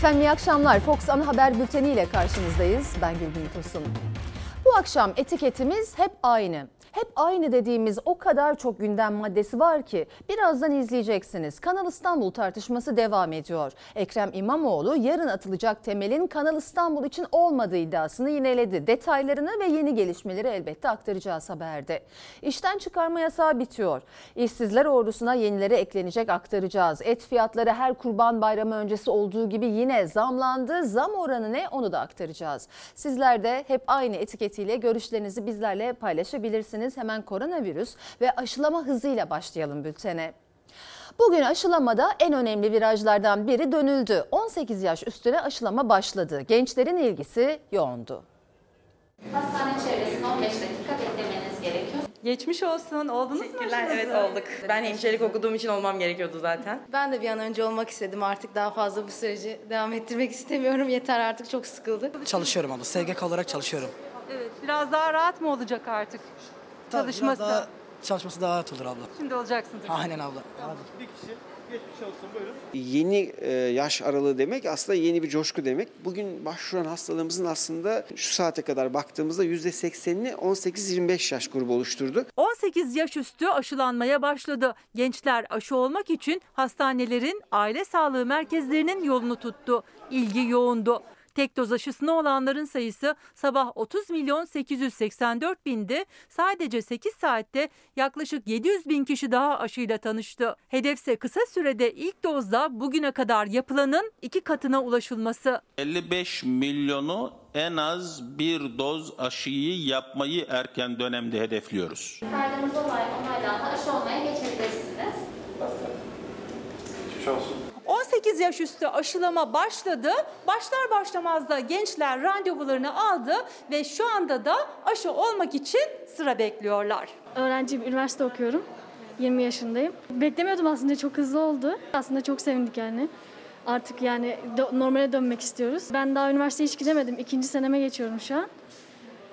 Efendim iyi akşamlar. Fox Ana Haber Bülteni ile karşınızdayız. Ben Gülbin Tosun. Bu akşam etiketimiz hep aynı. Hep aynı dediğimiz o kadar çok gündem maddesi var ki birazdan izleyeceksiniz. Kanal İstanbul tartışması devam ediyor. Ekrem İmamoğlu yarın atılacak temelin Kanal İstanbul için olmadığı iddiasını yineledi. Detaylarını ve yeni gelişmeleri elbette aktaracağız haberde. İşten çıkarma yasağı bitiyor. İşsizler ordusuna yenileri eklenecek aktaracağız. Et fiyatları her kurban bayramı öncesi olduğu gibi yine zamlandı. Zam oranı ne onu da aktaracağız. Sizler de hep aynı etiketiyle görüşlerinizi bizlerle paylaşabilirsiniz. Hemen koronavirüs ve aşılama hızıyla başlayalım bültene. Bugün aşılamada en önemli virajlardan biri dönüldü. 18 yaş üstüne aşılama başladı. Gençlerin ilgisi yoğundu. Hastane çevresinde 15 dakika beklemeniz gerekiyor. Geçmiş olsun. Oldunuz mu Teşekkürler. Evet olduk. Ben hemşirelik okuduğum için olmam gerekiyordu zaten. Ben de bir an önce olmak istedim. Artık daha fazla bu süreci devam ettirmek istemiyorum. Yeter artık çok sıkıldık. Çalışıyorum abla. SGK olarak çalışıyorum. Evet. Biraz daha rahat mı olacak artık? Tabii Çalışması. Daha, çalışması daha rahat olur abla. Şimdi olacaksınız. Aynen abla. Hadi. Yeni e, yaş aralığı demek aslında yeni bir coşku demek. Bugün başvuran hastalarımızın aslında şu saate kadar baktığımızda %80'ini 18-25 yaş grubu oluşturdu. 18 yaş üstü aşılanmaya başladı. Gençler aşı olmak için hastanelerin, aile sağlığı merkezlerinin yolunu tuttu. İlgi yoğundu. Tek doz aşısına olanların sayısı sabah 30 milyon 884 bindi. Sadece 8 saatte yaklaşık 700 bin kişi daha aşıyla tanıştı. Hedefse kısa sürede ilk dozda bugüne kadar yapılanın iki katına ulaşılması. 55 milyonu en az bir doz aşıyı yapmayı erken dönemde hedefliyoruz. Olay onaylandı. Aşı olmaya geçebilirsiniz. 18 yaş üstü aşılama başladı. Başlar başlamaz da gençler randevularını aldı ve şu anda da aşı olmak için sıra bekliyorlar. Öğrenciyim, üniversite okuyorum. 20 yaşındayım. Beklemiyordum aslında çok hızlı oldu. Aslında çok sevindik yani. Artık yani normale dönmek istiyoruz. Ben daha üniversiteye hiç gidemedim. İkinci seneme geçiyorum şu an.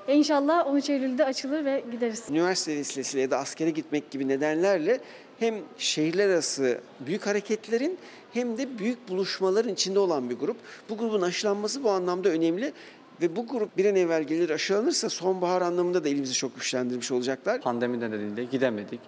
İnşallah 13 Eylül'de açılır ve gideriz. Üniversite vesilesiyle ya da askere gitmek gibi nedenlerle hem şehirler arası büyük hareketlerin hem de büyük buluşmaların içinde olan bir grup. Bu grubun aşılanması bu anlamda önemli. Ve bu grup bir an evvel gelir aşılanırsa sonbahar anlamında da elimizi çok güçlendirmiş olacaklar. Pandemi nedeniyle gidemedik.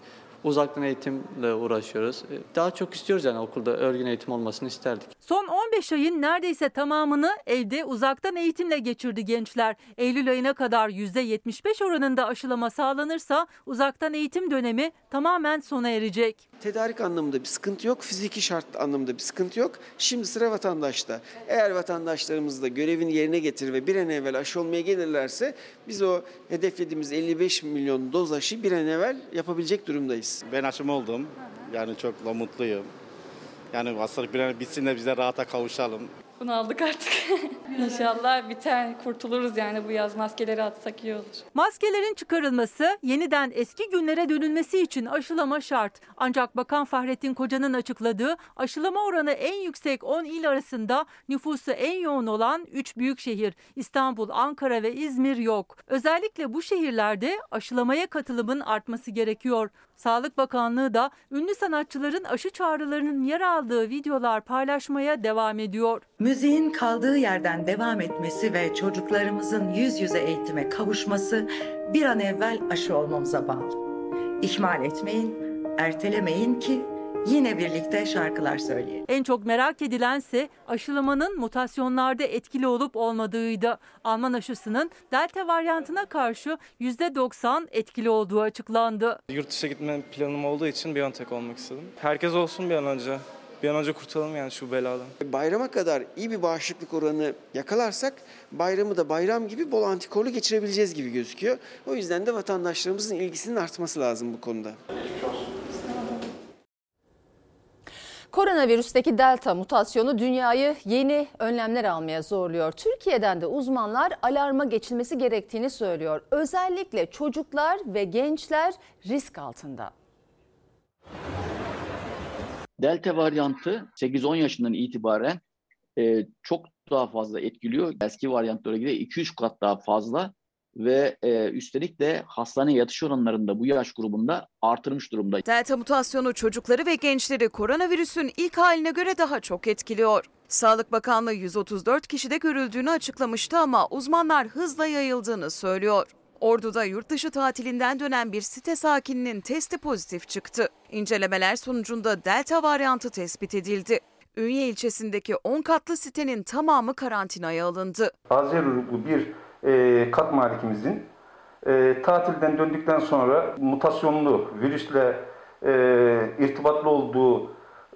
Uzaktan eğitimle uğraşıyoruz. E, Daha çok istiyoruz yani okulda örgün eğitim olmasını isterdik. Son 15 ayın neredeyse tamamını evde uzaktan eğitimle geçirdi gençler. Eylül ayına kadar %75 oranında aşılama sağlanırsa uzaktan eğitim dönemi tamamen sona erecek. Tedarik anlamında bir sıkıntı yok, fiziki şart anlamında bir sıkıntı yok. Şimdi sıra vatandaşta. Eğer vatandaşlarımız da görevini yerine getirir ve bir an evvel aşı olmaya gelirlerse biz o hedeflediğimiz 55 milyon doz aşı bir an evvel yapabilecek durumdayız. Ben aşım oldum. Yani çok da mutluyum. Yani hastalık bir an bitsin de bize rahata kavuşalım. Bunu aldık artık. İnşallah biter, kurtuluruz yani bu yaz maskeleri atsak iyi olur. Maskelerin çıkarılması, yeniden eski günlere dönülmesi için aşılama şart. Ancak Bakan Fahrettin Koca'nın açıkladığı aşılama oranı en yüksek 10 il arasında nüfusu en yoğun olan 3 büyük şehir İstanbul, Ankara ve İzmir yok. Özellikle bu şehirlerde aşılamaya katılımın artması gerekiyor. Sağlık Bakanlığı da ünlü sanatçıların aşı çağrılarının yer aldığı videolar paylaşmaya devam ediyor. Müziğin kaldığı yerden devam etmesi ve çocuklarımızın yüz yüze eğitime kavuşması bir an evvel aşı olmamıza bağlı. İhmal etmeyin, ertelemeyin ki yine birlikte şarkılar söyleyelim. En çok merak edilense aşılamanın mutasyonlarda etkili olup olmadığıydı. Alman aşısının delta varyantına karşı %90 etkili olduğu açıklandı. Yurt dışı gitme planım olduğu için Biontech olmak istedim. Herkes olsun bir an önce. Bir an önce kurtulalım yani şu beladan. Bayrama kadar iyi bir bağışıklık oranı yakalarsak bayramı da bayram gibi bol antikorlu geçirebileceğiz gibi gözüküyor. O yüzden de vatandaşlarımızın ilgisinin artması lazım bu konuda. Koronavirüsteki delta mutasyonu dünyayı yeni önlemler almaya zorluyor. Türkiye'den de uzmanlar alarma geçilmesi gerektiğini söylüyor. Özellikle çocuklar ve gençler risk altında. Delta varyantı 8-10 yaşından itibaren e, çok daha fazla etkiliyor. Eski varyantlara göre 2-3 kat daha fazla ve e, üstelik de hastaneye yatış oranlarında bu yaş grubunda artırmış durumda. Delta mutasyonu çocukları ve gençleri koronavirüsün ilk haline göre daha çok etkiliyor. Sağlık Bakanlığı 134 kişide görüldüğünü açıklamıştı ama uzmanlar hızla yayıldığını söylüyor. Ordu'da yurt dışı tatilinden dönen bir site sakininin testi pozitif çıktı. İncelemeler sonucunda delta varyantı tespit edildi. Ünye ilçesindeki 10 katlı sitenin tamamı karantinaya alındı. Azer uyruklu bir e, kat malikimizin e, tatilden döndükten sonra mutasyonlu virüsle e, irtibatlı olduğu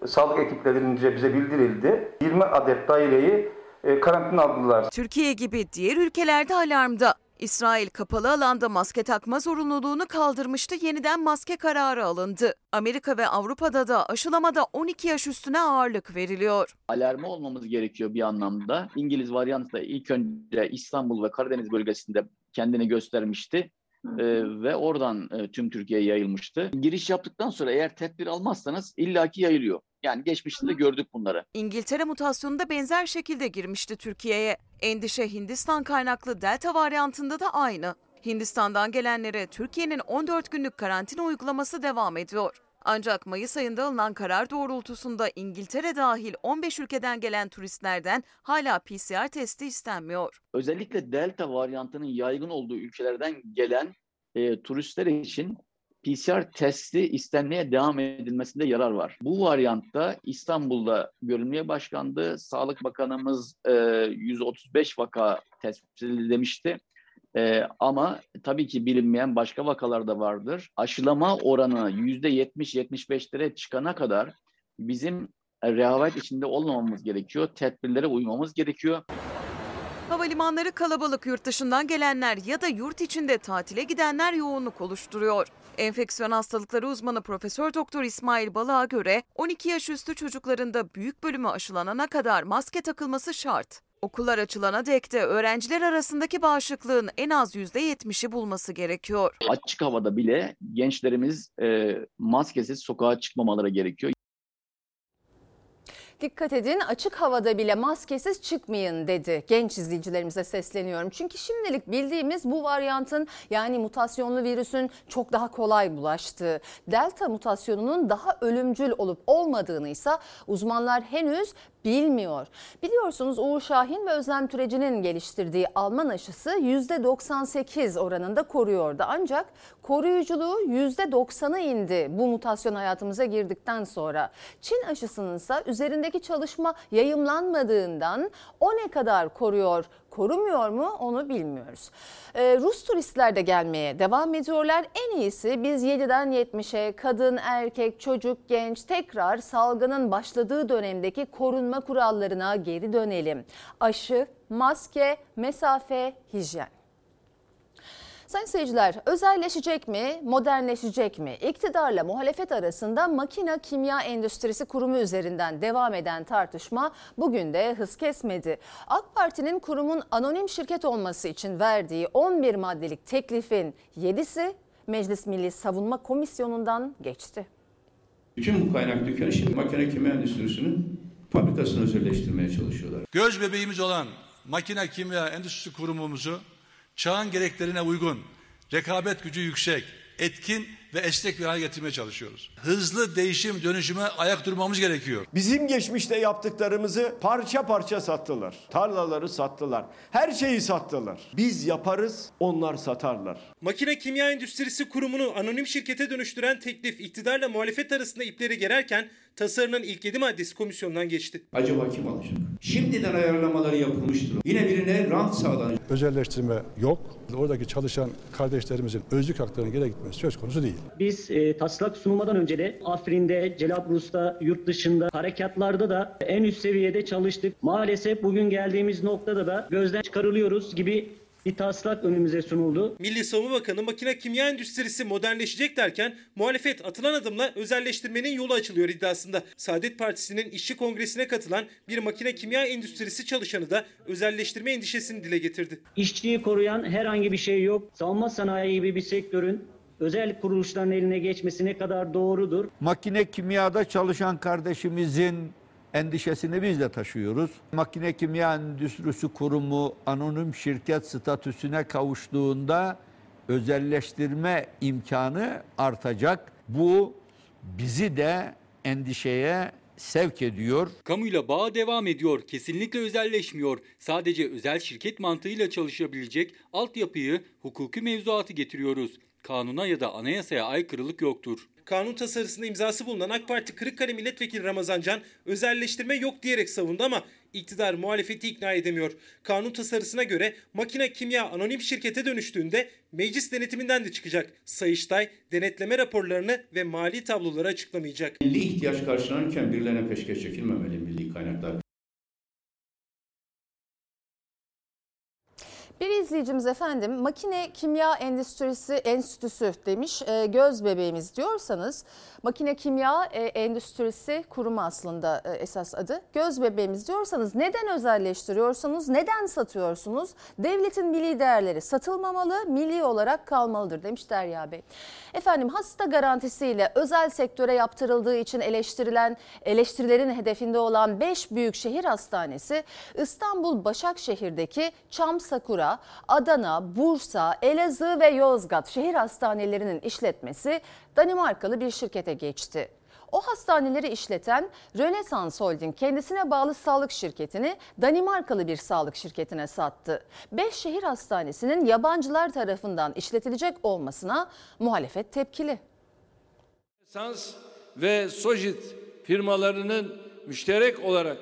sağlık ekiplerince bize bildirildi. 20 adet daireyi e, karantina aldılar. Türkiye gibi diğer ülkelerde alarmda. İsrail kapalı alanda maske takma zorunluluğunu kaldırmıştı, yeniden maske kararı alındı. Amerika ve Avrupa'da da aşılamada 12 yaş üstüne ağırlık veriliyor. Alarmı olmamız gerekiyor bir anlamda. İngiliz varyantı da ilk önce İstanbul ve Karadeniz bölgesinde kendini göstermişti. Ee, ve oradan e, tüm Türkiye'ye yayılmıştı. Giriş yaptıktan sonra eğer tedbir almazsanız illaki yayılıyor. Yani geçmişte de gördük bunları. İngiltere mutasyonu da benzer şekilde girmişti Türkiye'ye. Endişe Hindistan kaynaklı delta varyantında da aynı. Hindistan'dan gelenlere Türkiye'nin 14 günlük karantina uygulaması devam ediyor. Ancak Mayıs ayında alınan karar doğrultusunda İngiltere dahil 15 ülkeden gelen turistlerden hala PCR testi istenmiyor. Özellikle delta varyantının yaygın olduğu ülkelerden gelen e, turistler için PCR testi istenmeye devam edilmesinde yarar var. Bu varyantta İstanbul'da görülmeye başlandı. Sağlık Bakanımız e, 135 vaka tespit edildi demişti. E, ama tabii ki bilinmeyen başka vakalar da vardır. Aşılama oranı %70-75'lere çıkana kadar bizim rehavet içinde olmamamız gerekiyor. Tedbirlere uymamız gerekiyor. Havalimanları kalabalık yurt dışından gelenler ya da yurt içinde tatile gidenler yoğunluk oluşturuyor. Enfeksiyon hastalıkları uzmanı Profesör Doktor İsmail Balık'a göre 12 yaş üstü çocukların da büyük bölümü aşılanana kadar maske takılması şart. Okullar açılana dek de öğrenciler arasındaki bağışıklığın en az %70'i bulması gerekiyor. Açık havada bile gençlerimiz e, maskesiz sokağa çıkmamaları gerekiyor. Dikkat edin açık havada bile maskesiz çıkmayın dedi. Genç izleyicilerimize sesleniyorum. Çünkü şimdilik bildiğimiz bu varyantın yani mutasyonlu virüsün çok daha kolay bulaştığı, delta mutasyonunun daha ölümcül olup olmadığını ise uzmanlar henüz bilmiyor. Biliyorsunuz Uğur Şahin ve Özlem Türeci'nin geliştirdiği Alman aşısı %98 oranında koruyordu. Ancak koruyuculuğu %90'a indi bu mutasyon hayatımıza girdikten sonra. Çin aşısının ise üzerindeki çalışma yayımlanmadığından o ne kadar koruyor, korumuyor mu onu bilmiyoruz. Ee, Rus turistler de gelmeye devam ediyorlar. En iyisi biz 7'den 70'e kadın, erkek, çocuk, genç tekrar salgının başladığı dönemdeki korunma kurallarına geri dönelim. Aşı, maske, mesafe, hijyen. Sayın seyirciler özelleşecek mi, modernleşecek mi? İktidarla muhalefet arasında Makina Kimya Endüstrisi Kurumu üzerinden devam eden tartışma bugün de hız kesmedi. AK Parti'nin kurumun anonim şirket olması için verdiği 11 maddelik teklifin 7'si Meclis Milli Savunma Komisyonu'ndan geçti. Bütün bu kaynak dükkanı şimdi makine kimya endüstrisinin fabrikasını özelleştirmeye çalışıyorlar. Göz bebeğimiz olan makine kimya endüstrisi kurumumuzu çağın gereklerine uygun, rekabet gücü yüksek, etkin ve esnek bir hale getirmeye çalışıyoruz. Hızlı değişim dönüşüme ayak durmamız gerekiyor. Bizim geçmişte yaptıklarımızı parça parça sattılar. Tarlaları sattılar. Her şeyi sattılar. Biz yaparız, onlar satarlar. Makine Kimya Endüstrisi Kurumu'nu anonim şirkete dönüştüren teklif iktidarla muhalefet arasında ipleri gererken tasarının ilk 7 maddesi komisyondan geçti. Acaba kim alacak? Şimdiden ayarlamaları yapılmıştır. Yine birine rant sağlanacak. Özelleştirme yok. Oradaki çalışan kardeşlerimizin özlük haklarının geri gitmesi söz konusu değil. Biz e, taslak sunulmadan önce de Afrin'de, Celabrus'ta, yurt dışında harekatlarda da en üst seviyede çalıştık. Maalesef bugün geldiğimiz noktada da gözden çıkarılıyoruz gibi bir taslak önümüze sunuldu. Milli Savunma Bakanı makine kimya endüstrisi modernleşecek derken muhalefet atılan adımla özelleştirmenin yolu açılıyor iddiasında. Saadet Partisi'nin işçi kongresine katılan bir makine kimya endüstrisi çalışanı da özelleştirme endişesini dile getirdi. İşçiyi koruyan herhangi bir şey yok. Savunma sanayi gibi bir sektörün özel kuruluşların eline geçmesi ne kadar doğrudur? Makine kimyada çalışan kardeşimizin endişesini biz de taşıyoruz. Makine Kimya Endüstrisi Kurumu anonim şirket statüsüne kavuştuğunda özelleştirme imkanı artacak. Bu bizi de endişeye sevk ediyor. Kamuyla bağ devam ediyor. Kesinlikle özelleşmiyor. Sadece özel şirket mantığıyla çalışabilecek altyapıyı, hukuki mevzuatı getiriyoruz. Kanuna ya da anayasaya aykırılık yoktur. Kanun tasarısında imzası bulunan AK Parti Kırıkkale Milletvekili Ramazan Can özelleştirme yok diyerek savundu ama iktidar muhalefeti ikna edemiyor. Kanun tasarısına göre makine kimya anonim şirkete dönüştüğünde meclis denetiminden de çıkacak. Sayıştay denetleme raporlarını ve mali tabloları açıklamayacak. Milli ihtiyaç karşılanırken birilerine peşkeş çekilmemeli milli kaynaklar. Bir izleyicimiz efendim makine kimya endüstrisi enstitüsü demiş. E, göz bebeğimiz diyorsanız makine kimya e, endüstrisi kurumu aslında e, esas adı. Göz bebeğimiz diyorsanız neden özelleştiriyorsunuz? Neden satıyorsunuz? Devletin milli değerleri satılmamalı milli olarak kalmalıdır demiş Derya Bey. Efendim hasta garantisiyle özel sektöre yaptırıldığı için eleştirilen eleştirilerin hedefinde olan 5 büyük şehir hastanesi İstanbul Başakşehir'deki Çam Sakura Adana, Bursa, Elazığ ve Yozgat şehir hastanelerinin işletmesi Danimarkalı bir şirkete geçti. O hastaneleri işleten Rönesans Holding kendisine bağlı sağlık şirketini Danimarkalı bir sağlık şirketine sattı. Beş şehir hastanesinin yabancılar tarafından işletilecek olmasına muhalefet tepkili. Rönesans ve Sojit firmalarının müşterek olarak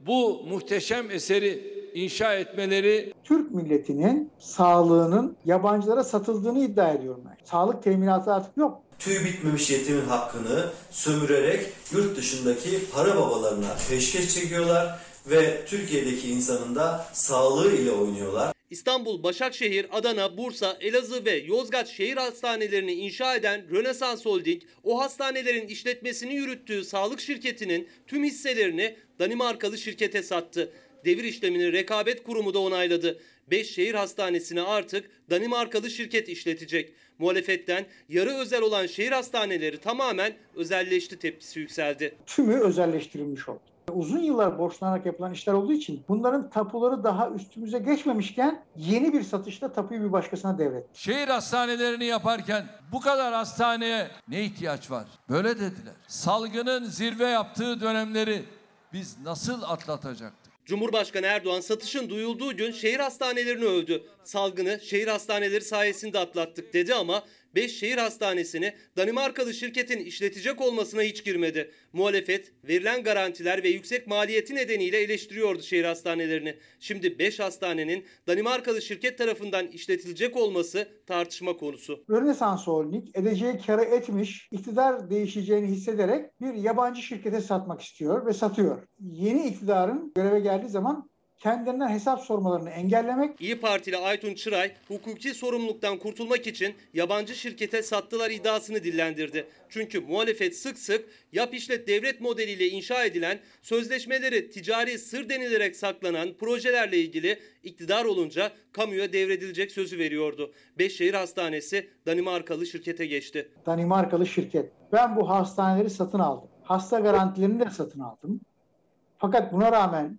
bu muhteşem eseri inşa etmeleri Türk milletinin sağlığının yabancılara satıldığını iddia ediyorum ben. Sağlık teminatı artık yok. Tüy bitmemiş yetimin hakkını sömürerek yurt dışındaki para babalarına peşkeş çekiyorlar ve Türkiye'deki insanın da sağlığı ile oynuyorlar. İstanbul, Başakşehir, Adana, Bursa, Elazığ ve Yozgat şehir hastanelerini inşa eden Rönesans Holding, o hastanelerin işletmesini yürüttüğü sağlık şirketinin tüm hisselerini Danimarkalı şirkete sattı. Devir işlemini rekabet kurumu da onayladı. 5 şehir hastanesini artık Danimarkalı şirket işletecek. Muhalefetten yarı özel olan şehir hastaneleri tamamen özelleşti tepkisi yükseldi. Tümü özelleştirilmiş oldu. Uzun yıllar borçlanarak yapılan işler olduğu için bunların tapuları daha üstümüze geçmemişken yeni bir satışta tapuyu bir başkasına devret. şehir hastanelerini yaparken bu kadar hastaneye ne ihtiyaç var? Böyle dediler. Salgının zirve yaptığı dönemleri biz nasıl atlatacaktık? Cumhurbaşkanı Erdoğan satışın duyulduğu gün şehir hastanelerini övdü. Salgını şehir hastaneleri sayesinde atlattık dedi ama 5 şehir hastanesini Danimarkalı şirketin işletecek olmasına hiç girmedi. Muhalefet verilen garantiler ve yüksek maliyeti nedeniyle eleştiriyordu şehir hastanelerini. Şimdi 5 hastanenin Danimarkalı şirket tarafından işletilecek olması tartışma konusu. Rönesans Holding edeceği karı etmiş, iktidar değişeceğini hissederek bir yabancı şirkete satmak istiyor ve satıyor. Yeni iktidarın göreve geldiği zaman kendilerinden hesap sormalarını engellemek İyi Partili Aytun Çıray hukuki sorumluluktan kurtulmak için yabancı şirkete sattılar iddiasını dillendirdi. Çünkü muhalefet sık sık yap işlet devlet modeliyle inşa edilen sözleşmeleri ticari sır denilerek saklanan projelerle ilgili iktidar olunca kamuya devredilecek sözü veriyordu. Beşşehir Hastanesi Danimarkalı şirkete geçti. Danimarkalı şirket. Ben bu hastaneleri satın aldım. Hasta garantilerini de satın aldım. Fakat buna rağmen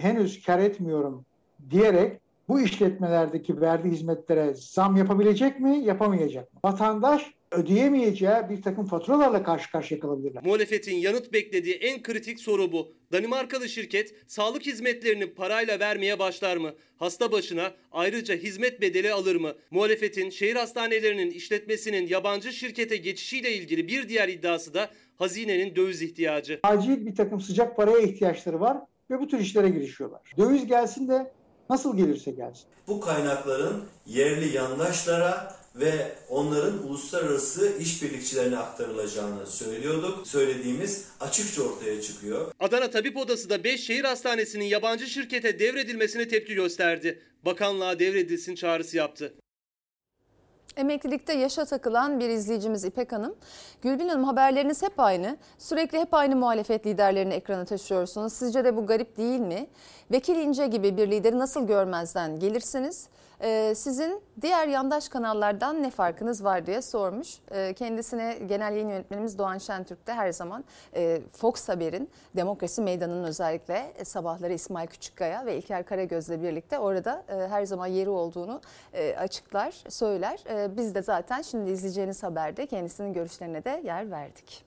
henüz kar etmiyorum diyerek bu işletmelerdeki verdiği hizmetlere zam yapabilecek mi, yapamayacak mı? Vatandaş ödeyemeyeceği bir takım faturalarla karşı karşıya kalabilirler. Muhalefetin yanıt beklediği en kritik soru bu. Danimarkalı şirket sağlık hizmetlerini parayla vermeye başlar mı? Hasta başına ayrıca hizmet bedeli alır mı? Muhalefetin şehir hastanelerinin işletmesinin yabancı şirkete geçişiyle ilgili bir diğer iddiası da hazinenin döviz ihtiyacı. Acil bir takım sıcak paraya ihtiyaçları var ve bu tür işlere girişiyorlar. Döviz gelsin de nasıl gelirse gelsin. Bu kaynakların yerli yandaşlara ve onların uluslararası işbirlikçilerine aktarılacağını söylüyorduk. Söylediğimiz açıkça ortaya çıkıyor. Adana Tabip Odası da 5 şehir hastanesinin yabancı şirkete devredilmesine tepki gösterdi. Bakanlığa devredilsin çağrısı yaptı. Emeklilikte yaşa takılan bir izleyicimiz İpek Hanım. Gülbin Hanım haberleriniz hep aynı. Sürekli hep aynı muhalefet liderlerini ekrana taşıyorsunuz. Sizce de bu garip değil mi? Vekil İnce gibi bir lideri nasıl görmezden gelirsiniz? Ee, sizin diğer yandaş kanallardan ne farkınız var diye sormuş. Ee, kendisine genel yayın yönetmenimiz Doğan Şentürk de her zaman e, Fox Haber'in Demokrasi Meydanı'nın özellikle e, sabahları İsmail Küçükkaya ve İlker Karagöz'le birlikte orada e, her zaman yeri olduğunu açıklar, söyler. Biz de zaten şimdi izleyeceğiniz haberde kendisinin görüşlerine de yer verdik.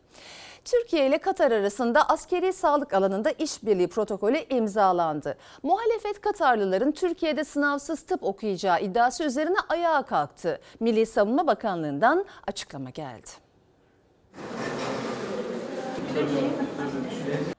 Türkiye ile Katar arasında askeri sağlık alanında işbirliği protokolü imzalandı. Muhalefet Katarlıların Türkiye'de sınavsız tıp okuyacağı iddiası üzerine ayağa kalktı. Milli Savunma Bakanlığı'ndan açıklama geldi.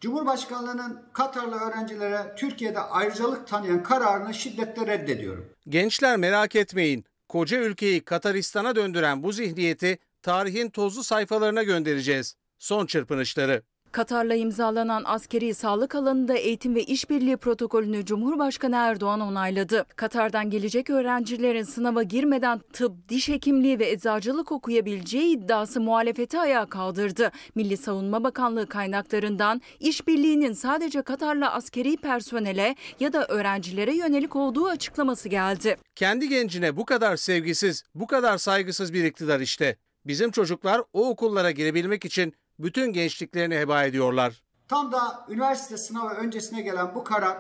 Cumhurbaşkanlığının Katarlı öğrencilere Türkiye'de ayrıcalık tanıyan kararını şiddetle reddediyorum. Gençler merak etmeyin. Koca ülkeyi Kataristan'a döndüren bu zihniyeti tarihin tozlu sayfalarına göndereceğiz. Son çırpınışları. Katar'la imzalanan askeri sağlık alanında eğitim ve işbirliği protokolünü Cumhurbaşkanı Erdoğan onayladı. Katar'dan gelecek öğrencilerin sınava girmeden tıp, diş hekimliği ve eczacılık okuyabileceği iddiası muhalefeti ayağa kaldırdı. Milli Savunma Bakanlığı kaynaklarından işbirliğinin sadece Katar'la askeri personele ya da öğrencilere yönelik olduğu açıklaması geldi. Kendi gencine bu kadar sevgisiz, bu kadar saygısız bir iktidar işte. Bizim çocuklar o okullara girebilmek için bütün gençliklerini heba ediyorlar. Tam da üniversite sınavı öncesine gelen bu karar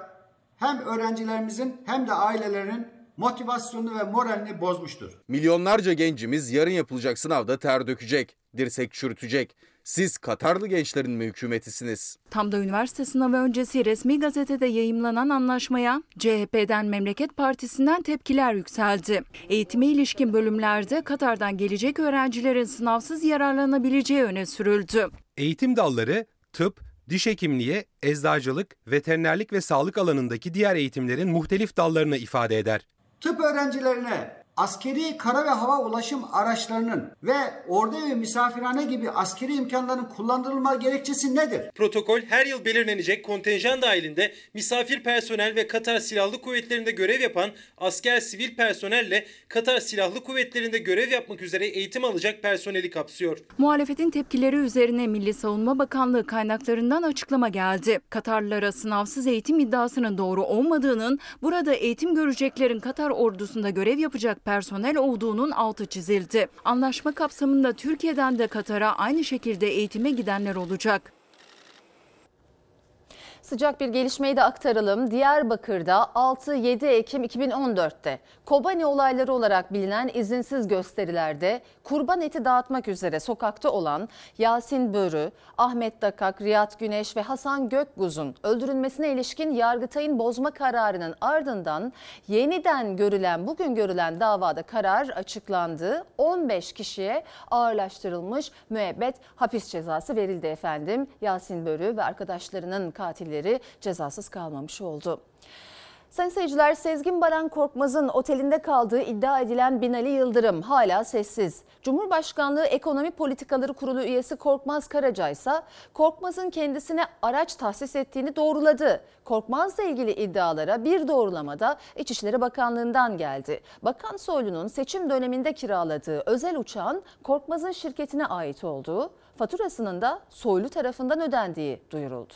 hem öğrencilerimizin hem de ailelerinin motivasyonunu ve moralini bozmuştur. Milyonlarca gencimiz yarın yapılacak sınavda ter dökecek, dirsek çürütecek. Siz Katarlı gençlerin mi hükümetisiniz? Tam da üniversite sınavı öncesi resmi gazetede yayımlanan anlaşmaya CHP'den Memleket Partisi'nden tepkiler yükseldi. Eğitime ilişkin bölümlerde Katar'dan gelecek öğrencilerin sınavsız yararlanabileceği öne sürüldü. Eğitim dalları tıp, diş hekimliği, eczacılık, veterinerlik ve sağlık alanındaki diğer eğitimlerin muhtelif dallarını ifade eder. Tıp öğrencilerine askeri kara ve hava ulaşım araçlarının ve ordu ve misafirhane gibi askeri imkanların kullandırılma gerekçesi nedir? Protokol her yıl belirlenecek kontenjan dahilinde misafir personel ve Katar Silahlı Kuvvetleri'nde görev yapan asker sivil personelle Katar Silahlı Kuvvetleri'nde görev yapmak üzere eğitim alacak personeli kapsıyor. Muhalefetin tepkileri üzerine Milli Savunma Bakanlığı kaynaklarından açıklama geldi. Katarlılara sınavsız eğitim iddiasının doğru olmadığının, burada eğitim göreceklerin Katar ordusunda görev yapacak personel olduğunun altı çizildi. Anlaşma kapsamında Türkiye'den de Katar'a aynı şekilde eğitime gidenler olacak. Sıcak bir gelişmeyi de aktaralım. Diyarbakır'da 6-7 Ekim 2014'te Kobani olayları olarak bilinen izinsiz gösterilerde kurban eti dağıtmak üzere sokakta olan Yasin Börü, Ahmet Dakak, Riyad Güneş ve Hasan Gökguz'un öldürülmesine ilişkin Yargıtay'ın bozma kararının ardından yeniden görülen bugün görülen davada karar açıklandı. 15 kişiye ağırlaştırılmış müebbet hapis cezası verildi efendim. Yasin Börü ve arkadaşlarının katilleri cezasız kalmamış oldu. Sayın seyirciler Sezgin Baran Korkmaz'ın otelinde kaldığı iddia edilen Binali Yıldırım hala sessiz. Cumhurbaşkanlığı Ekonomi Politikaları Kurulu üyesi Korkmaz Karaca ise Korkmaz'ın kendisine araç tahsis ettiğini doğruladı. Korkmaz'la ilgili iddialara bir doğrulamada İçişleri Bakanlığı'ndan geldi. Bakan Soylu'nun seçim döneminde kiraladığı özel uçağın Korkmaz'ın şirketine ait olduğu, faturasının da Soylu tarafından ödendiği duyuruldu.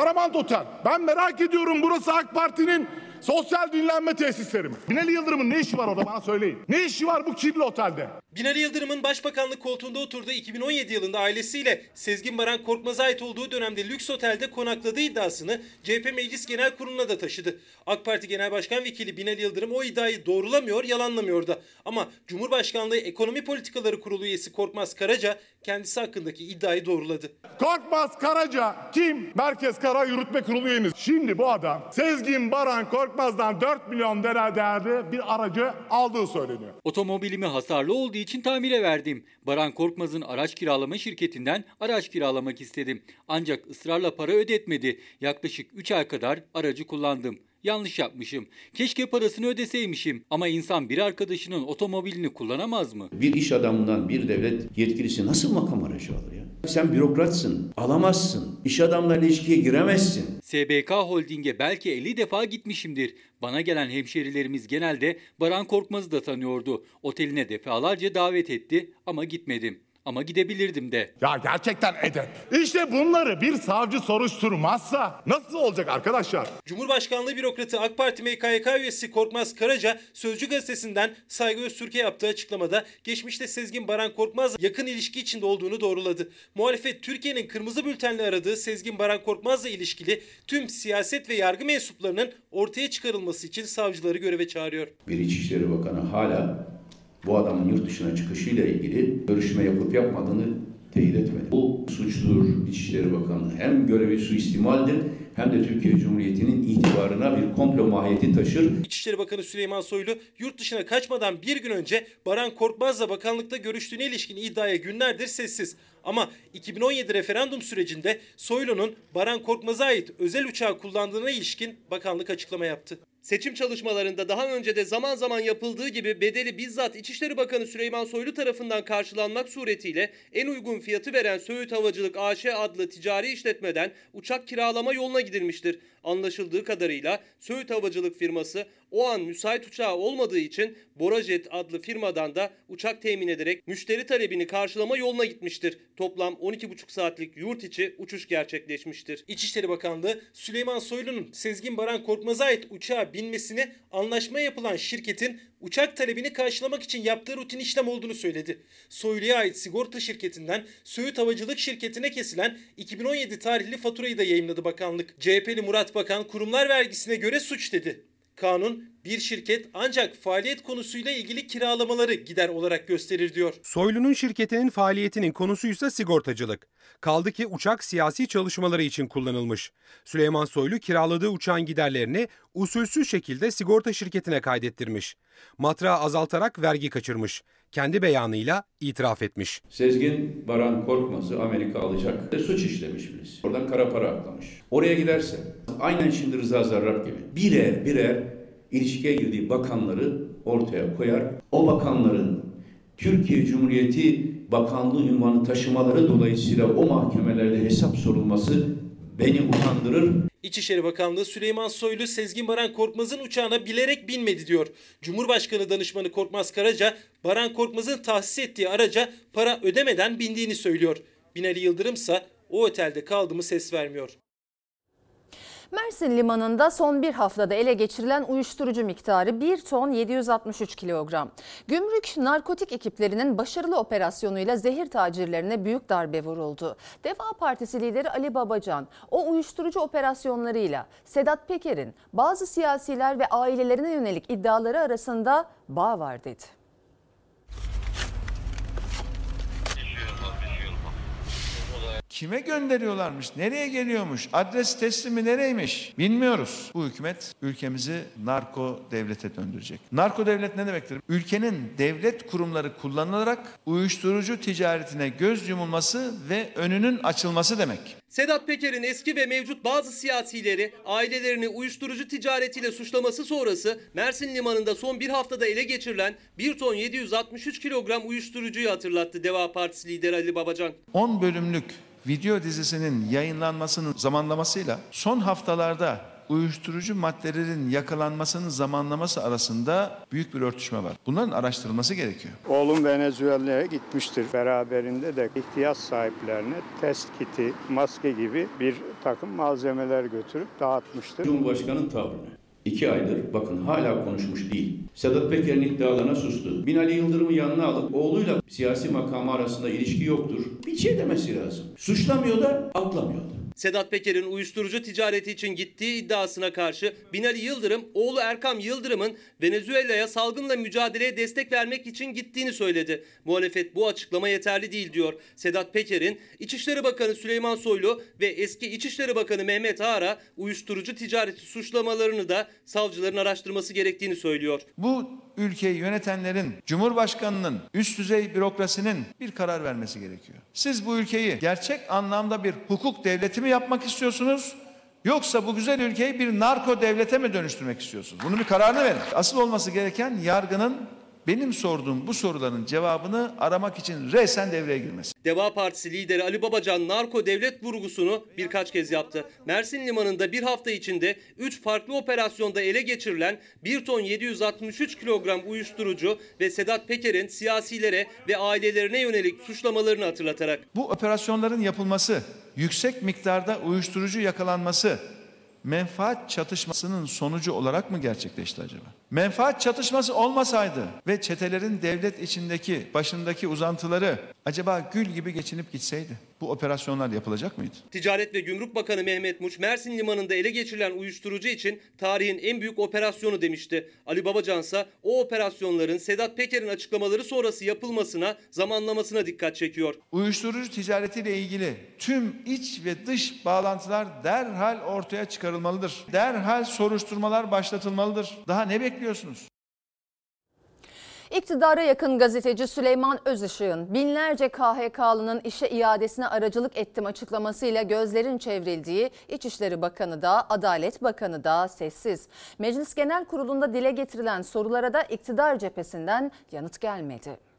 Paramount Otel. Ben merak ediyorum burası AK Parti'nin sosyal dinlenme tesisleri mi? Binali Yıldırım'ın ne işi var orada bana söyleyin. Ne işi var bu kirli otelde? Binali Yıldırım'ın başbakanlık koltuğunda oturduğu 2017 yılında ailesiyle Sezgin Baran Korkmaz'a ait olduğu dönemde lüks otelde konakladığı iddiasını CHP Meclis Genel Kurulu'na da taşıdı. AK Parti Genel Başkan Vekili Binali Yıldırım o iddiayı doğrulamıyor, yalanlamıyor da. Ama Cumhurbaşkanlığı Ekonomi Politikaları Kurulu üyesi Korkmaz Karaca kendisi hakkındaki iddiayı doğruladı. Korkmaz Karaca kim? Merkez Kara Yürütme Kurulu üyemiz. Şimdi bu adam Sezgin Baran Korkmaz'dan 4 milyon lira değerli bir aracı aldığı söyleniyor. Otomobilimi hasarlı olduğu için tamire verdim. Baran Korkmaz'ın araç kiralama şirketinden araç kiralamak istedim. Ancak ısrarla para ödetmedi. Yaklaşık 3 ay kadar aracı kullandım. Yanlış yapmışım. Keşke parasını ödeseymişim. Ama insan bir arkadaşının otomobilini kullanamaz mı? Bir iş adamından bir devlet yetkilisi nasıl makam aracı alır ya? Sen bürokratsın, alamazsın. İş adamlarla ilişkiye giremezsin. SBK Holding'e belki 50 defa gitmişimdir. Bana gelen hemşerilerimiz genelde Baran Korkmaz'ı da tanıyordu. Oteline defalarca davet etti ama gitmedim. Ama gidebilirdim de. Ya gerçekten edep. İşte bunları bir savcı soruşturmazsa nasıl olacak arkadaşlar? Cumhurbaşkanlığı bürokratı AK Parti MKYK üyesi Korkmaz Karaca Sözcü gazetesinden Saygı Öztürk'e yaptığı açıklamada geçmişte Sezgin Baran Korkmaz'la yakın ilişki içinde olduğunu doğruladı. Muhalefet Türkiye'nin kırmızı bültenle aradığı Sezgin Baran Korkmaz'la ilişkili tüm siyaset ve yargı mensuplarının ortaya çıkarılması için savcıları göreve çağırıyor. Bir İçişleri Bakanı hala bu adamın yurt dışına çıkışıyla ilgili görüşme yapıp yapmadığını teyit etmedi. Bu suçtur İçişleri Bakanı. Hem görevi suistimaldir hem de Türkiye Cumhuriyeti'nin itibarına bir komplo mahiyeti taşır. İçişleri Bakanı Süleyman Soylu yurt dışına kaçmadan bir gün önce Baran Korkmaz'la bakanlıkta görüştüğüne ilişkin iddiaya günlerdir sessiz. Ama 2017 referandum sürecinde Soylu'nun Baran Korkmaz'a ait özel uçağı kullandığına ilişkin bakanlık açıklama yaptı. Seçim çalışmalarında daha önce de zaman zaman yapıldığı gibi bedeli bizzat İçişleri Bakanı Süleyman Soylu tarafından karşılanmak suretiyle en uygun fiyatı veren Söğüt Havacılık AŞ adlı ticari işletmeden uçak kiralama yoluna gidilmiştir. Anlaşıldığı kadarıyla Söğüt Havacılık firması o an müsait uçağı olmadığı için Borajet adlı firmadan da uçak temin ederek müşteri talebini karşılama yoluna gitmiştir. Toplam 12,5 saatlik yurt içi uçuş gerçekleşmiştir. İçişleri Bakanlığı Süleyman Soylu'nun Sezgin Baran Korkmaz'a ait uçağa binmesini anlaşma yapılan şirketin uçak talebini karşılamak için yaptığı rutin işlem olduğunu söyledi. Soylu'ya ait sigorta şirketinden Söğüt Havacılık şirketine kesilen 2017 tarihli faturayı da yayımladı bakanlık. CHP'li Murat Bakan kurumlar vergisine göre suç dedi. Kanun bir şirket ancak faaliyet konusuyla ilgili kiralamaları gider olarak gösterir diyor. Soylu'nun şirketinin faaliyetinin konusuysa sigortacılık. Kaldı ki uçak siyasi çalışmaları için kullanılmış. Süleyman Soylu kiraladığı uçağın giderlerini usulsüz şekilde sigorta şirketine kaydettirmiş. Matrağı azaltarak vergi kaçırmış. Kendi beyanıyla itiraf etmiş. Sezgin Baran Korkmaz'ı Amerika alacak. Suç işlemiş birisi. Oradan kara para aklamış. Oraya giderse aynen şimdi Rıza Zarrab gibi birer birer ilişkiye girdiği bakanları ortaya koyar. O bakanların Türkiye Cumhuriyeti Bakanlığı ünvanı taşımaları dolayısıyla o mahkemelerde hesap sorulması beni utandırır. İçişleri Bakanlığı Süleyman Soylu Sezgin Baran Korkmaz'ın uçağına bilerek binmedi diyor. Cumhurbaşkanı danışmanı Korkmaz Karaca, Baran Korkmaz'ın tahsis ettiği araca para ödemeden bindiğini söylüyor. Binali Yıldırım ise o otelde kaldı mı ses vermiyor. Mersin Limanı'nda son bir haftada ele geçirilen uyuşturucu miktarı 1 ton 763 kilogram. Gümrük narkotik ekiplerinin başarılı operasyonuyla zehir tacirlerine büyük darbe vuruldu. Deva Partisi lideri Ali Babacan o uyuşturucu operasyonlarıyla Sedat Peker'in bazı siyasiler ve ailelerine yönelik iddiaları arasında bağ var dedi. Kime gönderiyorlarmış? Nereye geliyormuş? Adres teslimi nereymiş? Bilmiyoruz. Bu hükümet ülkemizi narko devlete döndürecek. Narko devlet ne demektir? Ülkenin devlet kurumları kullanılarak uyuşturucu ticaretine göz yumulması ve önünün açılması demek. Sedat Peker'in eski ve mevcut bazı siyasileri ailelerini uyuşturucu ticaretiyle suçlaması sonrası Mersin Limanı'nda son bir haftada ele geçirilen 1 ton 763 kilogram uyuşturucuyu hatırlattı Deva Partisi lideri Ali Babacan. 10 bölümlük video dizisinin yayınlanmasının zamanlamasıyla son haftalarda uyuşturucu maddelerin yakalanmasının zamanlaması arasında büyük bir örtüşme var. Bunların araştırılması gerekiyor. Oğlum Venezuela'ya gitmiştir. Beraberinde de ihtiyaç sahiplerine test kiti, maske gibi bir takım malzemeler götürüp dağıtmıştır. Cumhurbaşkanının tavrını. İki aydır bakın hala konuşmuş değil. Sedat Peker'in iddialarına sustu. Binali Yıldırım'ı yanına alıp oğluyla siyasi makamı arasında ilişki yoktur. Bir şey demesi lazım. Suçlamıyor da aklamıyor da. Sedat Peker'in uyuşturucu ticareti için gittiği iddiasına karşı Binali Yıldırım, oğlu Erkam Yıldırım'ın Venezuela'ya salgınla mücadeleye destek vermek için gittiğini söyledi. Muhalefet bu açıklama yeterli değil diyor. Sedat Peker'in İçişleri Bakanı Süleyman Soylu ve eski İçişleri Bakanı Mehmet Ağar'a uyuşturucu ticareti suçlamalarını da savcıların araştırması gerektiğini söylüyor. Bu ülkeyi yönetenlerin, Cumhurbaşkanının, üst düzey bürokrasinin bir karar vermesi gerekiyor. Siz bu ülkeyi gerçek anlamda bir hukuk devleti mi yapmak istiyorsunuz? Yoksa bu güzel ülkeyi bir narko devlete mi dönüştürmek istiyorsunuz? Bunun bir kararını verin. Asıl olması gereken yargının benim sorduğum bu soruların cevabını aramak için resen devreye girmesi. Deva Partisi lideri Ali Babacan narko devlet vurgusunu birkaç kez yaptı. Mersin Limanı'nda bir hafta içinde 3 farklı operasyonda ele geçirilen 1 ton 763 kilogram uyuşturucu ve Sedat Peker'in siyasilere ve ailelerine yönelik suçlamalarını hatırlatarak. Bu operasyonların yapılması, yüksek miktarda uyuşturucu yakalanması, menfaat çatışmasının sonucu olarak mı gerçekleşti acaba? Menfaat çatışması olmasaydı ve çetelerin devlet içindeki başındaki uzantıları acaba gül gibi geçinip gitseydi bu operasyonlar yapılacak mıydı? Ticaret ve Gümrük Bakanı Mehmet Muç Mersin Limanı'nda ele geçirilen uyuşturucu için tarihin en büyük operasyonu demişti. Ali Babacan ise o operasyonların Sedat Peker'in açıklamaları sonrası yapılmasına, zamanlamasına dikkat çekiyor. Uyuşturucu ticaretiyle ilgili tüm iç ve dış bağlantılar derhal ortaya çıkarılmalıdır. Derhal soruşturmalar başlatılmalıdır. Daha ne bekliyorsunuz? İktidara yakın gazeteci Süleyman Özışık'ın binlerce KHK'lının işe iadesine aracılık ettim açıklamasıyla gözlerin çevrildiği İçişleri Bakanı da Adalet Bakanı da sessiz. Meclis Genel Kurulu'nda dile getirilen sorulara da iktidar cephesinden yanıt gelmedi.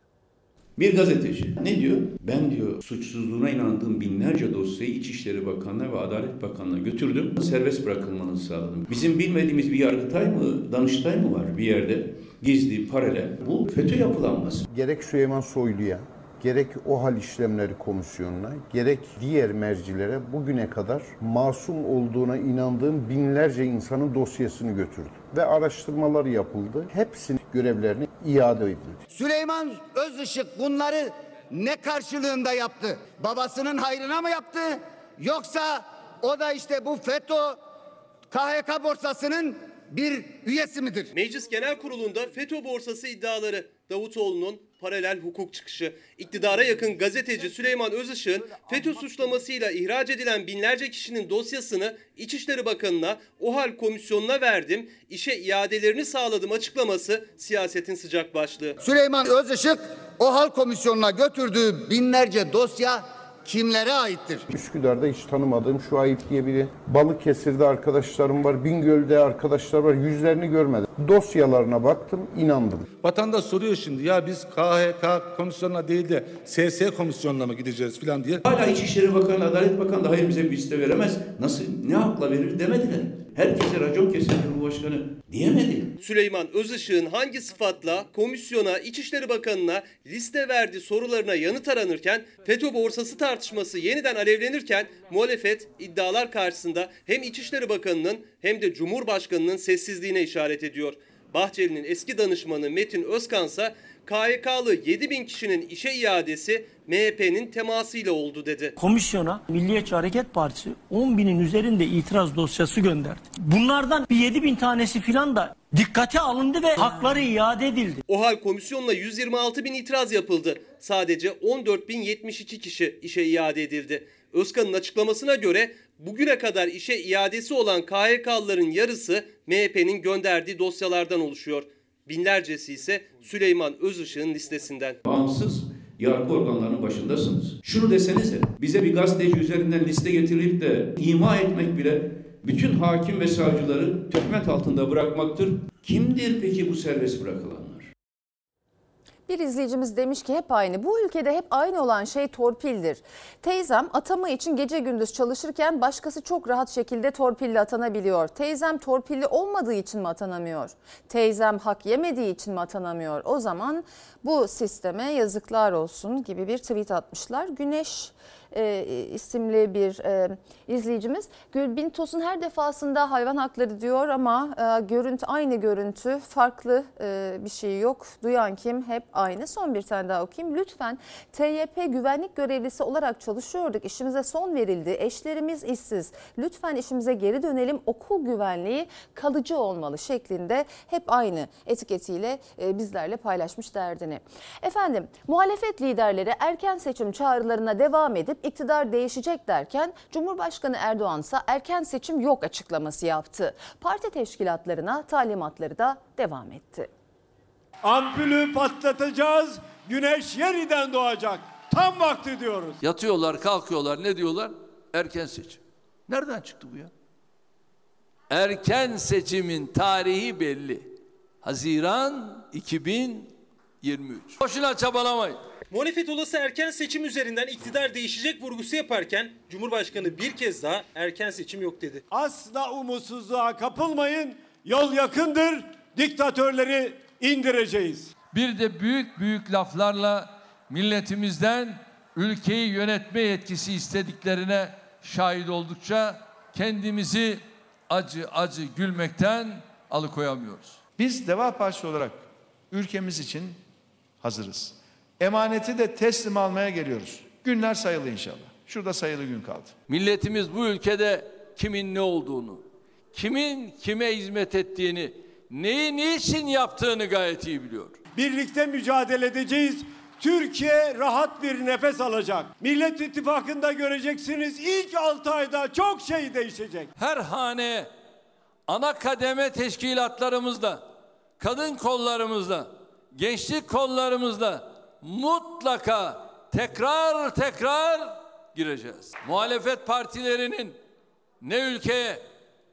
Bir gazeteci ne diyor? Ben diyor suçsuzluğuna inandığım binlerce dosyayı İçişleri Bakanlığı ve Adalet Bakanlığı'na götürdüm. Serbest bırakılmanızı sağladım. Bizim bilmediğimiz bir yargıtay mı, danıştay mı var bir yerde? Gizli, paralel. Bu FETÖ yapılanması. Gerek Süleyman Soylu'ya, gerek OHAL işlemleri komisyonuna, gerek diğer mercilere bugüne kadar masum olduğuna inandığım binlerce insanın dosyasını götürdü. Ve araştırmalar yapıldı. Hepsinin görevlerini iade edildi. Süleyman Özışık bunları ne karşılığında yaptı? Babasının hayrına mı yaptı? Yoksa o da işte bu FETÖ KHK borsasının bir üyesi midir? Meclis Genel Kurulu'nda FETÖ borsası iddiaları, Davutoğlu'nun paralel hukuk çıkışı, iktidara yakın gazeteci Süleyman Özışık'ın FETÖ suçlamasıyla ihraç edilen binlerce kişinin dosyasını İçişleri Bakanı'na, OHAL komisyonuna verdim, işe iadelerini sağladım açıklaması siyasetin sıcak başlığı. Süleyman Özışık OHAL komisyonuna götürdüğü binlerce dosya kimlere aittir? Üsküdar'da hiç tanımadığım Şuayip diye biri. Balıkesir'de arkadaşlarım var. Bingöl'de arkadaşlar var. Yüzlerini görmedim. Dosyalarına baktım, inandım. Vatandaş soruyor şimdi ya biz KHK komisyonuna değil de SS komisyonuna mı gideceğiz falan diye. Hala İçişleri Bakanı, Adalet Bakanı da hayır bize bir liste veremez. Nasıl, ne hakla verir demediler. Herkese racon kesildi bu başkanı diyemedi. Süleyman Özışık'ın hangi sıfatla komisyona, İçişleri Bakanı'na liste verdi sorularına yanıt aranırken FETÖ borsası tartışması yeniden alevlenirken muhalefet iddialar karşısında hem İçişleri Bakanı'nın hem de Cumhurbaşkanı'nın sessizliğine işaret ediyor. Bahçeli'nin eski danışmanı Metin Özkan ise KYK'lı 7 bin kişinin işe iadesi MHP'nin temasıyla oldu dedi. Komisyona Milliyetçi Hareket Partisi 10 binin üzerinde itiraz dosyası gönderdi. Bunlardan bir 7 bin tanesi filan da dikkate alındı ve hakları iade edildi. OHAL komisyonla 126 bin itiraz yapıldı. Sadece 14.072 kişi işe iade edildi. Özkan'ın açıklamasına göre bugüne kadar işe iadesi olan KHK'lıların yarısı MHP'nin gönderdiği dosyalardan oluşuyor. Binlercesi ise Süleyman Özışık'ın listesinden. Bağımsız yargı organlarının başındasınız. Şunu desenize, bize bir gazeteci üzerinden liste getirilip de ima etmek bile bütün hakim ve savcıları töhmet altında bırakmaktır. Kimdir peki bu serbest bırakılanlar? Bir izleyicimiz demiş ki hep aynı. Bu ülkede hep aynı olan şey torpildir. Teyzem atama için gece gündüz çalışırken başkası çok rahat şekilde torpilli atanabiliyor. Teyzem torpilli olmadığı için mi atanamıyor? Teyzem hak yemediği için mi atanamıyor? O zaman bu sisteme yazıklar olsun gibi bir tweet atmışlar. Güneş e, isimli bir e, izleyicimiz. Gülbin Tosun her defasında hayvan hakları diyor ama e, görüntü aynı görüntü farklı e, bir şey yok. Duyan kim hep aynı. Son bir tane daha okuyayım. Lütfen TYP güvenlik görevlisi olarak çalışıyorduk. İşimize son verildi. Eşlerimiz işsiz. Lütfen işimize geri dönelim. Okul güvenliği kalıcı olmalı şeklinde hep aynı etiketiyle e, bizlerle paylaşmış derdini. Efendim muhalefet liderleri erken seçim çağrılarına devam edip iktidar değişecek derken Cumhurbaşkanı Erdoğan ise erken seçim yok açıklaması yaptı. Parti teşkilatlarına talimatları da devam etti. Ampulü patlatacağız, güneş yeniden doğacak. Tam vakti diyoruz. Yatıyorlar, kalkıyorlar. Ne diyorlar? Erken seçim. Nereden çıktı bu ya? Erken seçimin tarihi belli. Haziran 2000 23. Boşuna çabalamayın. Muhalefet olası erken seçim üzerinden iktidar değişecek vurgusu yaparken Cumhurbaşkanı bir kez daha erken seçim yok dedi. Asla umutsuzluğa kapılmayın. Yol yakındır. Diktatörleri indireceğiz. Bir de büyük büyük laflarla milletimizden ülkeyi yönetme yetkisi istediklerine şahit oldukça kendimizi acı acı gülmekten alıkoyamıyoruz. Biz Deva Partisi olarak ülkemiz için hazırız. Emaneti de teslim almaya geliyoruz. Günler sayılı inşallah. Şurada sayılı gün kaldı. Milletimiz bu ülkede kimin ne olduğunu, kimin kime hizmet ettiğini, neyi niçin yaptığını gayet iyi biliyor. Birlikte mücadele edeceğiz. Türkiye rahat bir nefes alacak. Millet İttifakı'nda göreceksiniz ilk 6 ayda çok şey değişecek. Her hane ana kademe teşkilatlarımızla, kadın kollarımızla, gençlik kollarımızla mutlaka tekrar tekrar gireceğiz. Muhalefet partilerinin ne ülkeye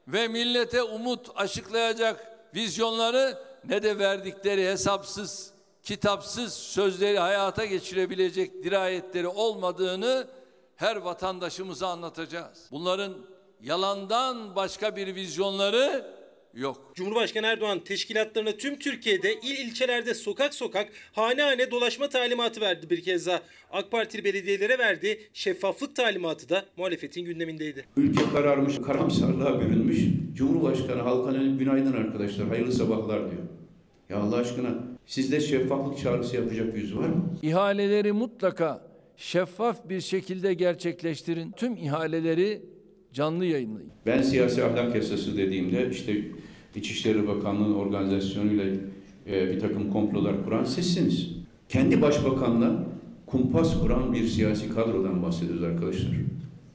ve millete umut aşıklayacak vizyonları ne de verdikleri hesapsız, kitapsız sözleri hayata geçirebilecek dirayetleri olmadığını her vatandaşımıza anlatacağız. Bunların yalandan başka bir vizyonları yok. Cumhurbaşkanı Erdoğan teşkilatlarına tüm Türkiye'de il ilçelerde sokak sokak hane hane dolaşma talimatı verdi bir kez daha. AK Partili belediyelere verdiği şeffaflık talimatı da muhalefetin gündemindeydi. Ülke kararmış, karamsarlığa bürünmüş. Cumhurbaşkanı halka dönüp günaydın arkadaşlar, hayırlı sabahlar diyor. Ya Allah aşkına sizde şeffaflık çağrısı yapacak yüz var mı? İhaleleri mutlaka şeffaf bir şekilde gerçekleştirin. Tüm ihaleleri canlı yayınlayın. Ben siyasi ahlak yasası dediğimde işte İçişleri Bakanlığı'nın organizasyonuyla e, bir takım komplolar kuran sizsiniz. Kendi başbakanla kumpas kuran bir siyasi kadrodan bahsediyoruz arkadaşlar.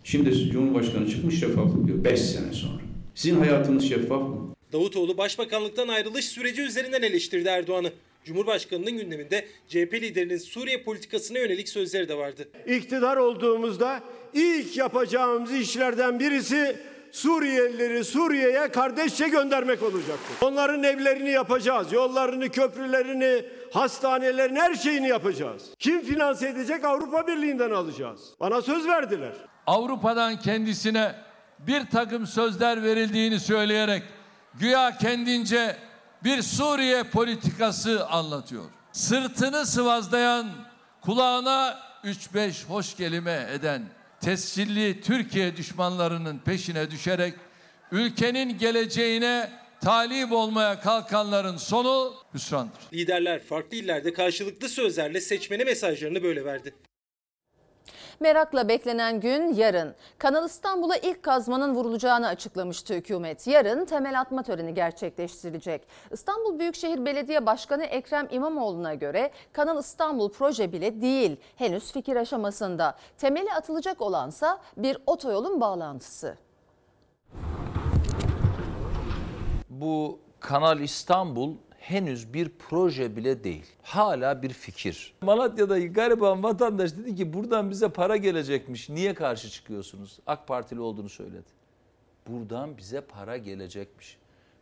Şimdi Cumhurbaşkanı çıkmış şeffaflık diyor 5 sene sonra. Sizin hayatınız şeffaf mı? Davutoğlu başbakanlıktan ayrılış süreci üzerinden eleştirdi Erdoğan'ı. Cumhurbaşkanının gündeminde CHP liderinin Suriye politikasına yönelik sözleri de vardı. İktidar olduğumuzda ilk yapacağımız işlerden birisi Suriyelileri Suriye'ye kardeşçe göndermek olacaktır. Onların evlerini yapacağız, yollarını, köprülerini, hastanelerin her şeyini yapacağız. Kim finanse edecek? Avrupa Birliği'nden alacağız. Bana söz verdiler. Avrupa'dan kendisine bir takım sözler verildiğini söyleyerek güya kendince bir Suriye politikası anlatıyor. Sırtını sıvazlayan, kulağına 3-5 hoş kelime eden tescilli Türkiye düşmanlarının peşine düşerek ülkenin geleceğine talip olmaya kalkanların sonu hüsrandır. Liderler farklı illerde karşılıklı sözlerle seçmene mesajlarını böyle verdi. Merakla beklenen gün yarın. Kanal İstanbul'a ilk kazmanın vurulacağını açıklamıştı hükümet. Yarın temel atma töreni gerçekleştirilecek. İstanbul Büyükşehir Belediye Başkanı Ekrem İmamoğlu'na göre Kanal İstanbul proje bile değil. Henüz fikir aşamasında. Temeli atılacak olansa bir otoyolun bağlantısı. Bu Kanal İstanbul henüz bir proje bile değil. Hala bir fikir. Malatya'da gariban vatandaş dedi ki buradan bize para gelecekmiş. Niye karşı çıkıyorsunuz? AK Partili olduğunu söyledi. Buradan bize para gelecekmiş.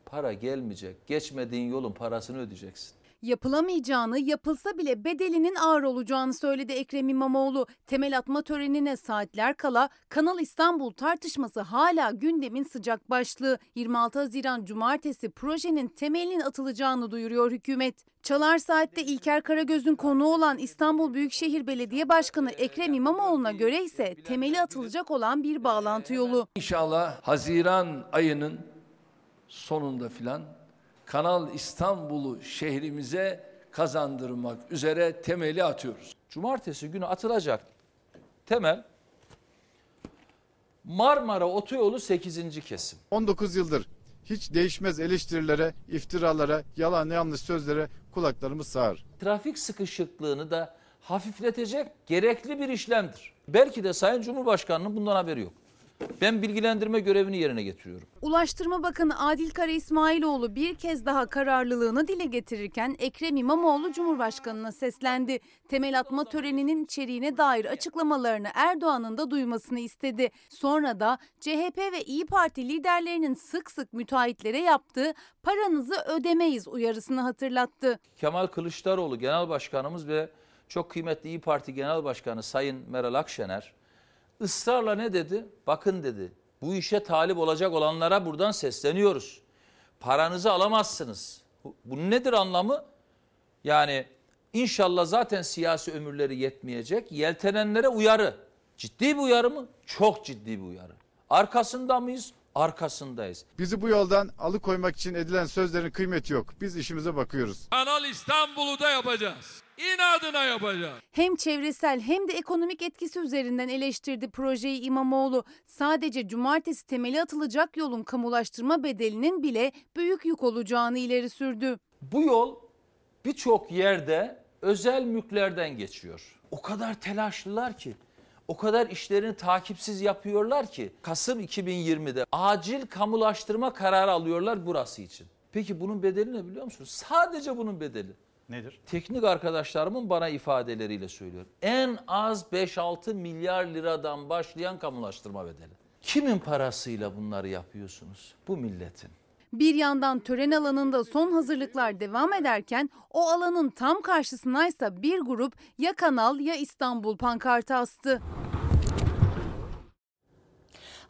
Para gelmeyecek. Geçmediğin yolun parasını ödeyeceksin. Yapılamayacağını, yapılsa bile bedelinin ağır olacağını söyledi Ekrem İmamoğlu. Temel atma törenine saatler kala Kanal İstanbul tartışması hala gündemin sıcak başlığı. 26 Haziran Cumartesi projenin temelinin atılacağını duyuruyor hükümet. Çalar Saat'te İlker Karagöz'ün konuğu olan İstanbul Büyükşehir Belediye Başkanı Ekrem İmamoğlu'na göre ise temeli atılacak olan bir bağlantı yolu. İnşallah Haziran ayının sonunda filan Kanal İstanbul'u şehrimize kazandırmak üzere temeli atıyoruz. Cumartesi günü atılacak temel Marmara Otoyolu 8. kesim. 19 yıldır hiç değişmez eleştirilere, iftiralara, yalan yanlış sözlere kulaklarımız sağır. Trafik sıkışıklığını da hafifletecek gerekli bir işlemdir. Belki de Sayın Cumhurbaşkanı'nın bundan haberi yok. Ben bilgilendirme görevini yerine getiriyorum. Ulaştırma Bakanı Adil Kara İsmailoğlu bir kez daha kararlılığını dile getirirken Ekrem İmamoğlu Cumhurbaşkanı'na seslendi. Temel atma töreninin içeriğine dair açıklamalarını Erdoğan'ın da duymasını istedi. Sonra da CHP ve İyi Parti liderlerinin sık sık müteahhitlere yaptığı paranızı ödemeyiz uyarısını hatırlattı. Kemal Kılıçdaroğlu Genel Başkanımız ve çok kıymetli İyi Parti Genel Başkanı Sayın Meral Akşener ısrarla ne dedi? Bakın dedi bu işe talip olacak olanlara buradan sesleniyoruz. Paranızı alamazsınız. Bu- Bunun nedir anlamı? Yani inşallah zaten siyasi ömürleri yetmeyecek. Yeltenenlere uyarı. Ciddi bir uyarı mı? Çok ciddi bir uyarı. Arkasında mıyız? Arkasındayız. Bizi bu yoldan alıkoymak için edilen sözlerin kıymeti yok. Biz işimize bakıyoruz. Kanal İstanbul'u da yapacağız. İnadına yapacağız. Hem çevresel hem de ekonomik etkisi üzerinden eleştirdi projeyi İmamoğlu. Sadece cumartesi temeli atılacak yolun kamulaştırma bedelinin bile büyük yük olacağını ileri sürdü. Bu yol birçok yerde özel mülklerden geçiyor. O kadar telaşlılar ki, o kadar işlerini takipsiz yapıyorlar ki Kasım 2020'de acil kamulaştırma kararı alıyorlar burası için. Peki bunun bedeli ne biliyor musunuz? Sadece bunun bedeli. Nedir? Teknik arkadaşlarımın bana ifadeleriyle söylüyorum. En az 5-6 milyar liradan başlayan kamulaştırma bedeli. Kimin parasıyla bunları yapıyorsunuz? Bu milletin. Bir yandan tören alanında son hazırlıklar devam ederken o alanın tam karşısınaysa bir grup ya Kanal ya İstanbul pankartı astı.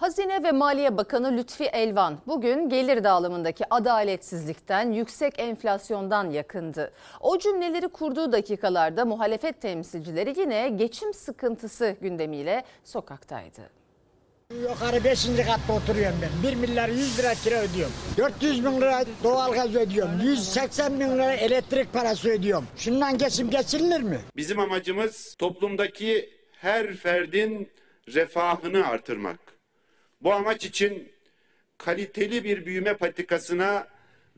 Hazine ve Maliye Bakanı Lütfi Elvan bugün gelir dağılımındaki adaletsizlikten, yüksek enflasyondan yakındı. O cümleleri kurduğu dakikalarda muhalefet temsilcileri yine geçim sıkıntısı gündemiyle sokaktaydı. Yukarı 5. katta oturuyorum ben. 1 milyar 100 lira kira ödüyorum. 400 bin lira doğalgaz ödüyorum. 180 bin lira elektrik parası ödüyorum. Şundan geçim geçirilir mi? Bizim amacımız toplumdaki her ferdin refahını artırmak. Bu amaç için kaliteli bir büyüme patikasına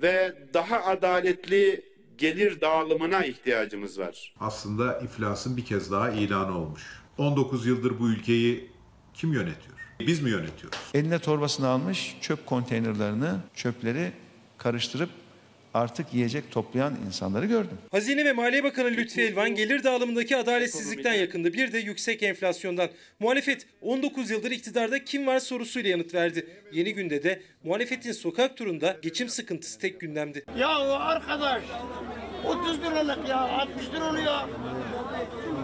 ve daha adaletli gelir dağılımına ihtiyacımız var. Aslında iflasın bir kez daha ilanı olmuş. 19 yıldır bu ülkeyi kim yönetiyor? Biz mi yönetiyoruz? Eline torbasını almış çöp konteynerlerini, çöpleri karıştırıp artık yiyecek toplayan insanları gördüm. Hazine ve Maliye Bakanı Lütfi Elvan gelir dağılımındaki adaletsizlikten yakındı. Bir de yüksek enflasyondan. Muhalefet 19 yıldır iktidarda kim var sorusuyla yanıt verdi. Yeni günde de muhalefetin sokak turunda geçim sıkıntısı tek gündemdi. Ya arkadaş 30 liralık ya 60 lira oluyor.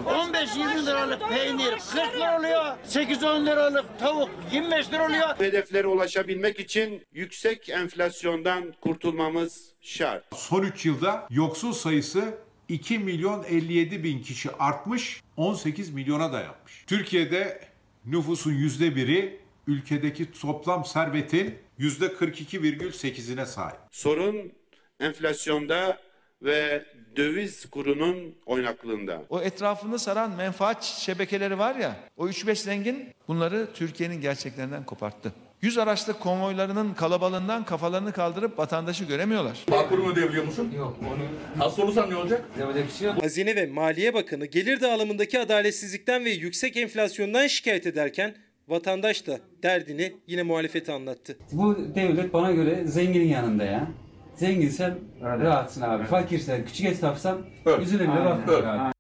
15-20 liralık peynir 40 lira oluyor. 8-10 liralık tavuk 25 lira oluyor. Hedeflere ulaşabilmek için yüksek enflasyondan kurtulmamız şart. Son 3 yılda yoksul sayısı 2 milyon 57 bin kişi artmış 18 milyona dayanmış. Türkiye'de nüfusun yüzde biri ülkedeki toplam servetin yüzde 42,8'ine sahip. Sorun enflasyonda ve döviz kurunun oynaklığında. O etrafını saran menfaat şebekeleri var ya, o 3-5 zengin bunları Türkiye'nin gerçeklerinden koparttı. Yüz araçlı konvoylarının kalabalığından kafalarını kaldırıp vatandaşı göremiyorlar. Bağkurunu ödeyebiliyor musun? Yok. Nasıl olursa ne olacak? Hazine ve Maliye Bakanı gelir dağılımındaki adaletsizlikten ve yüksek enflasyondan şikayet ederken vatandaş da derdini yine muhalefete anlattı. Bu devlet bana göre zenginin yanında ya. Zenginsen rahatsın abi. Fakirsen, küçük esnafsan yüzüne bile bakmıyor abi.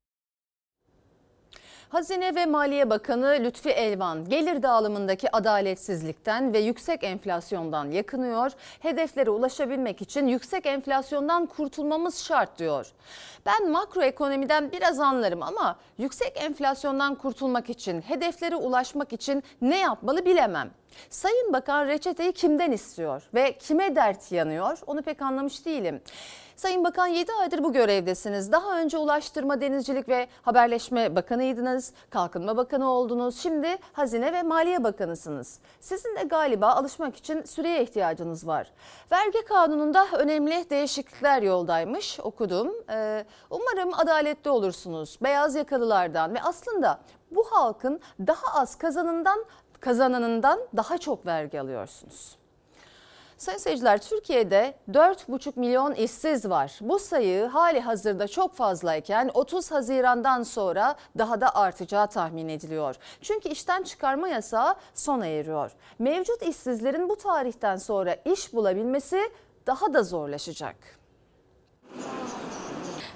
Hazine ve Maliye Bakanı Lütfi Elvan gelir dağılımındaki adaletsizlikten ve yüksek enflasyondan yakınıyor. Hedeflere ulaşabilmek için yüksek enflasyondan kurtulmamız şart diyor. Ben makroekonomiden biraz anlarım ama yüksek enflasyondan kurtulmak için, hedeflere ulaşmak için ne yapmalı bilemem. Sayın Bakan reçeteyi kimden istiyor ve kime dert yanıyor onu pek anlamış değilim. Sayın Bakan 7 aydır bu görevdesiniz. Daha önce Ulaştırma, Denizcilik ve Haberleşme Bakanıydınız. Kalkınma Bakanı oldunuz. Şimdi Hazine ve Maliye Bakanısınız. Sizin de galiba alışmak için süreye ihtiyacınız var. Vergi kanununda önemli değişiklikler yoldaymış okudum. Ee, umarım adaletli olursunuz. Beyaz yakalılardan ve aslında bu halkın daha az kazanından kazananından daha çok vergi alıyorsunuz. Sayın seyirciler Türkiye'de 4,5 milyon işsiz var. Bu sayı hali hazırda çok fazlayken 30 Haziran'dan sonra daha da artacağı tahmin ediliyor. Çünkü işten çıkarma yasağı sona eriyor. Mevcut işsizlerin bu tarihten sonra iş bulabilmesi daha da zorlaşacak.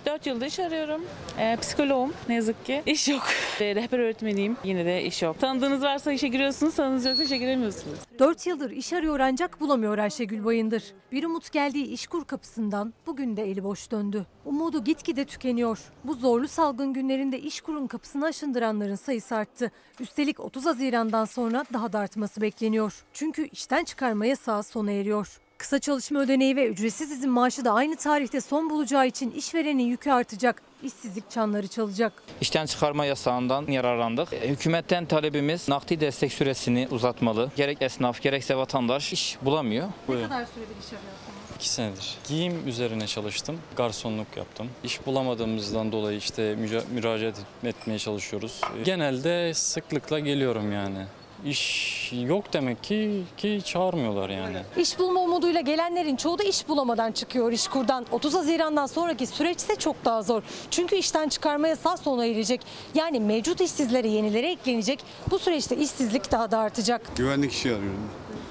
4 yıldır iş arıyorum. Ee, psikoloğum ne yazık ki. İş yok. Ee, rehber öğretmeniyim. Yine de iş yok. Tanıdığınız varsa işe giriyorsunuz, tanıdığınız yoksa işe giremiyorsunuz. 4 yıldır iş arıyor ancak bulamıyor Ayşegül Bayındır. Bir umut geldiği işkur kapısından bugün de eli boş döndü. Umudu gitgide tükeniyor. Bu zorlu salgın günlerinde işkurun kapısını aşındıranların sayısı arttı. Üstelik 30 Haziran'dan sonra daha da artması bekleniyor. Çünkü işten çıkarma yasağı sona eriyor. Kısa çalışma ödeneği ve ücretsiz izin maaşı da aynı tarihte son bulacağı için işverenin yükü artacak. İşsizlik çanları çalacak. İşten çıkarma yasağından yararlandık. E, Hükümetten talebimiz nakdi destek süresini uzatmalı. Gerek esnaf gerekse vatandaş iş bulamıyor. Ne kadar süredir iş arıyorsunuz? İki senedir. Giyim üzerine çalıştım. Garsonluk yaptım. İş bulamadığımızdan dolayı işte müca- müracaat etmeye çalışıyoruz. Genelde sıklıkla geliyorum yani. İş yok demek ki ki çağırmıyorlar yani. İş bulma umuduyla gelenlerin çoğu da iş bulamadan çıkıyor işkurdan. 30 Haziran'dan sonraki süreç ise çok daha zor. Çünkü işten çıkarma yasağı sona erecek. Yani mevcut işsizlere yenileri eklenecek. Bu süreçte işsizlik daha da artacak. Güvenlik işi arıyorum.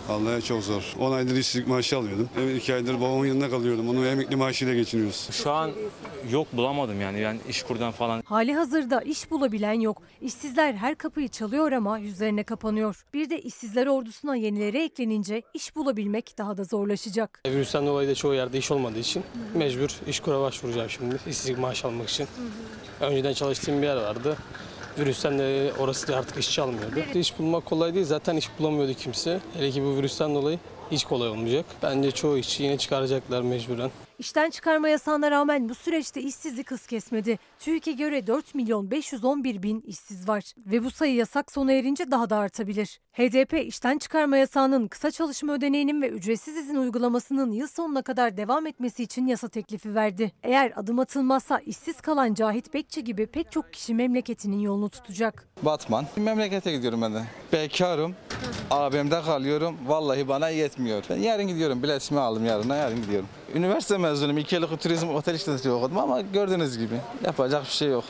Vallahi çok zor. 10 aydır işsizlik maaşı alıyordum. Evet 2 aydır babamın yanında kalıyordum. Onun emekli maaşıyla geçiniyoruz. Şu an yok bulamadım yani ben işkurdan falan. Hali hazırda iş bulabilen yok. İşsizler her kapıyı çalıyor ama yüzlerine kapanıyor. Bir de işsizler ordusuna yenileri eklenince iş bulabilmek daha da zorlaşacak. Virüsten dolayı da çoğu yerde iş olmadığı için mecbur işkura başvuracağım şimdi işsizlik maaş almak için. Önceden çalıştığım bir yer vardı. Virüsten de orası da artık işçi almıyordu. İş bulmak kolay değil zaten iş bulamıyordu kimse. Hele ki bu virüsten dolayı hiç kolay olmayacak. Bence çoğu işçi yine çıkaracaklar mecburen. İşten çıkarma yasağına rağmen bu süreçte işsizlik hız kesmedi. TÜİK'e göre 4 milyon 511 bin işsiz var ve bu sayı yasak sona erince daha da artabilir. HDP işten çıkarma yasağının kısa çalışma ödeneğinin ve ücretsiz izin uygulamasının yıl sonuna kadar devam etmesi için yasa teklifi verdi. Eğer adım atılmazsa işsiz kalan Cahit Bekçi gibi pek çok kişi memleketinin yolunu tutacak. Batman. Memlekete gidiyorum ben de. Bekarım. Abimde kalıyorum. Vallahi bana yetmiyor. Ben yarın gidiyorum. Biletimi aldım yarına yarın gidiyorum. Üniversite mezunuyum. İki yıllık turizm otel işletmeciliği okudum ama gördüğünüz gibi yapacak bir şey yok.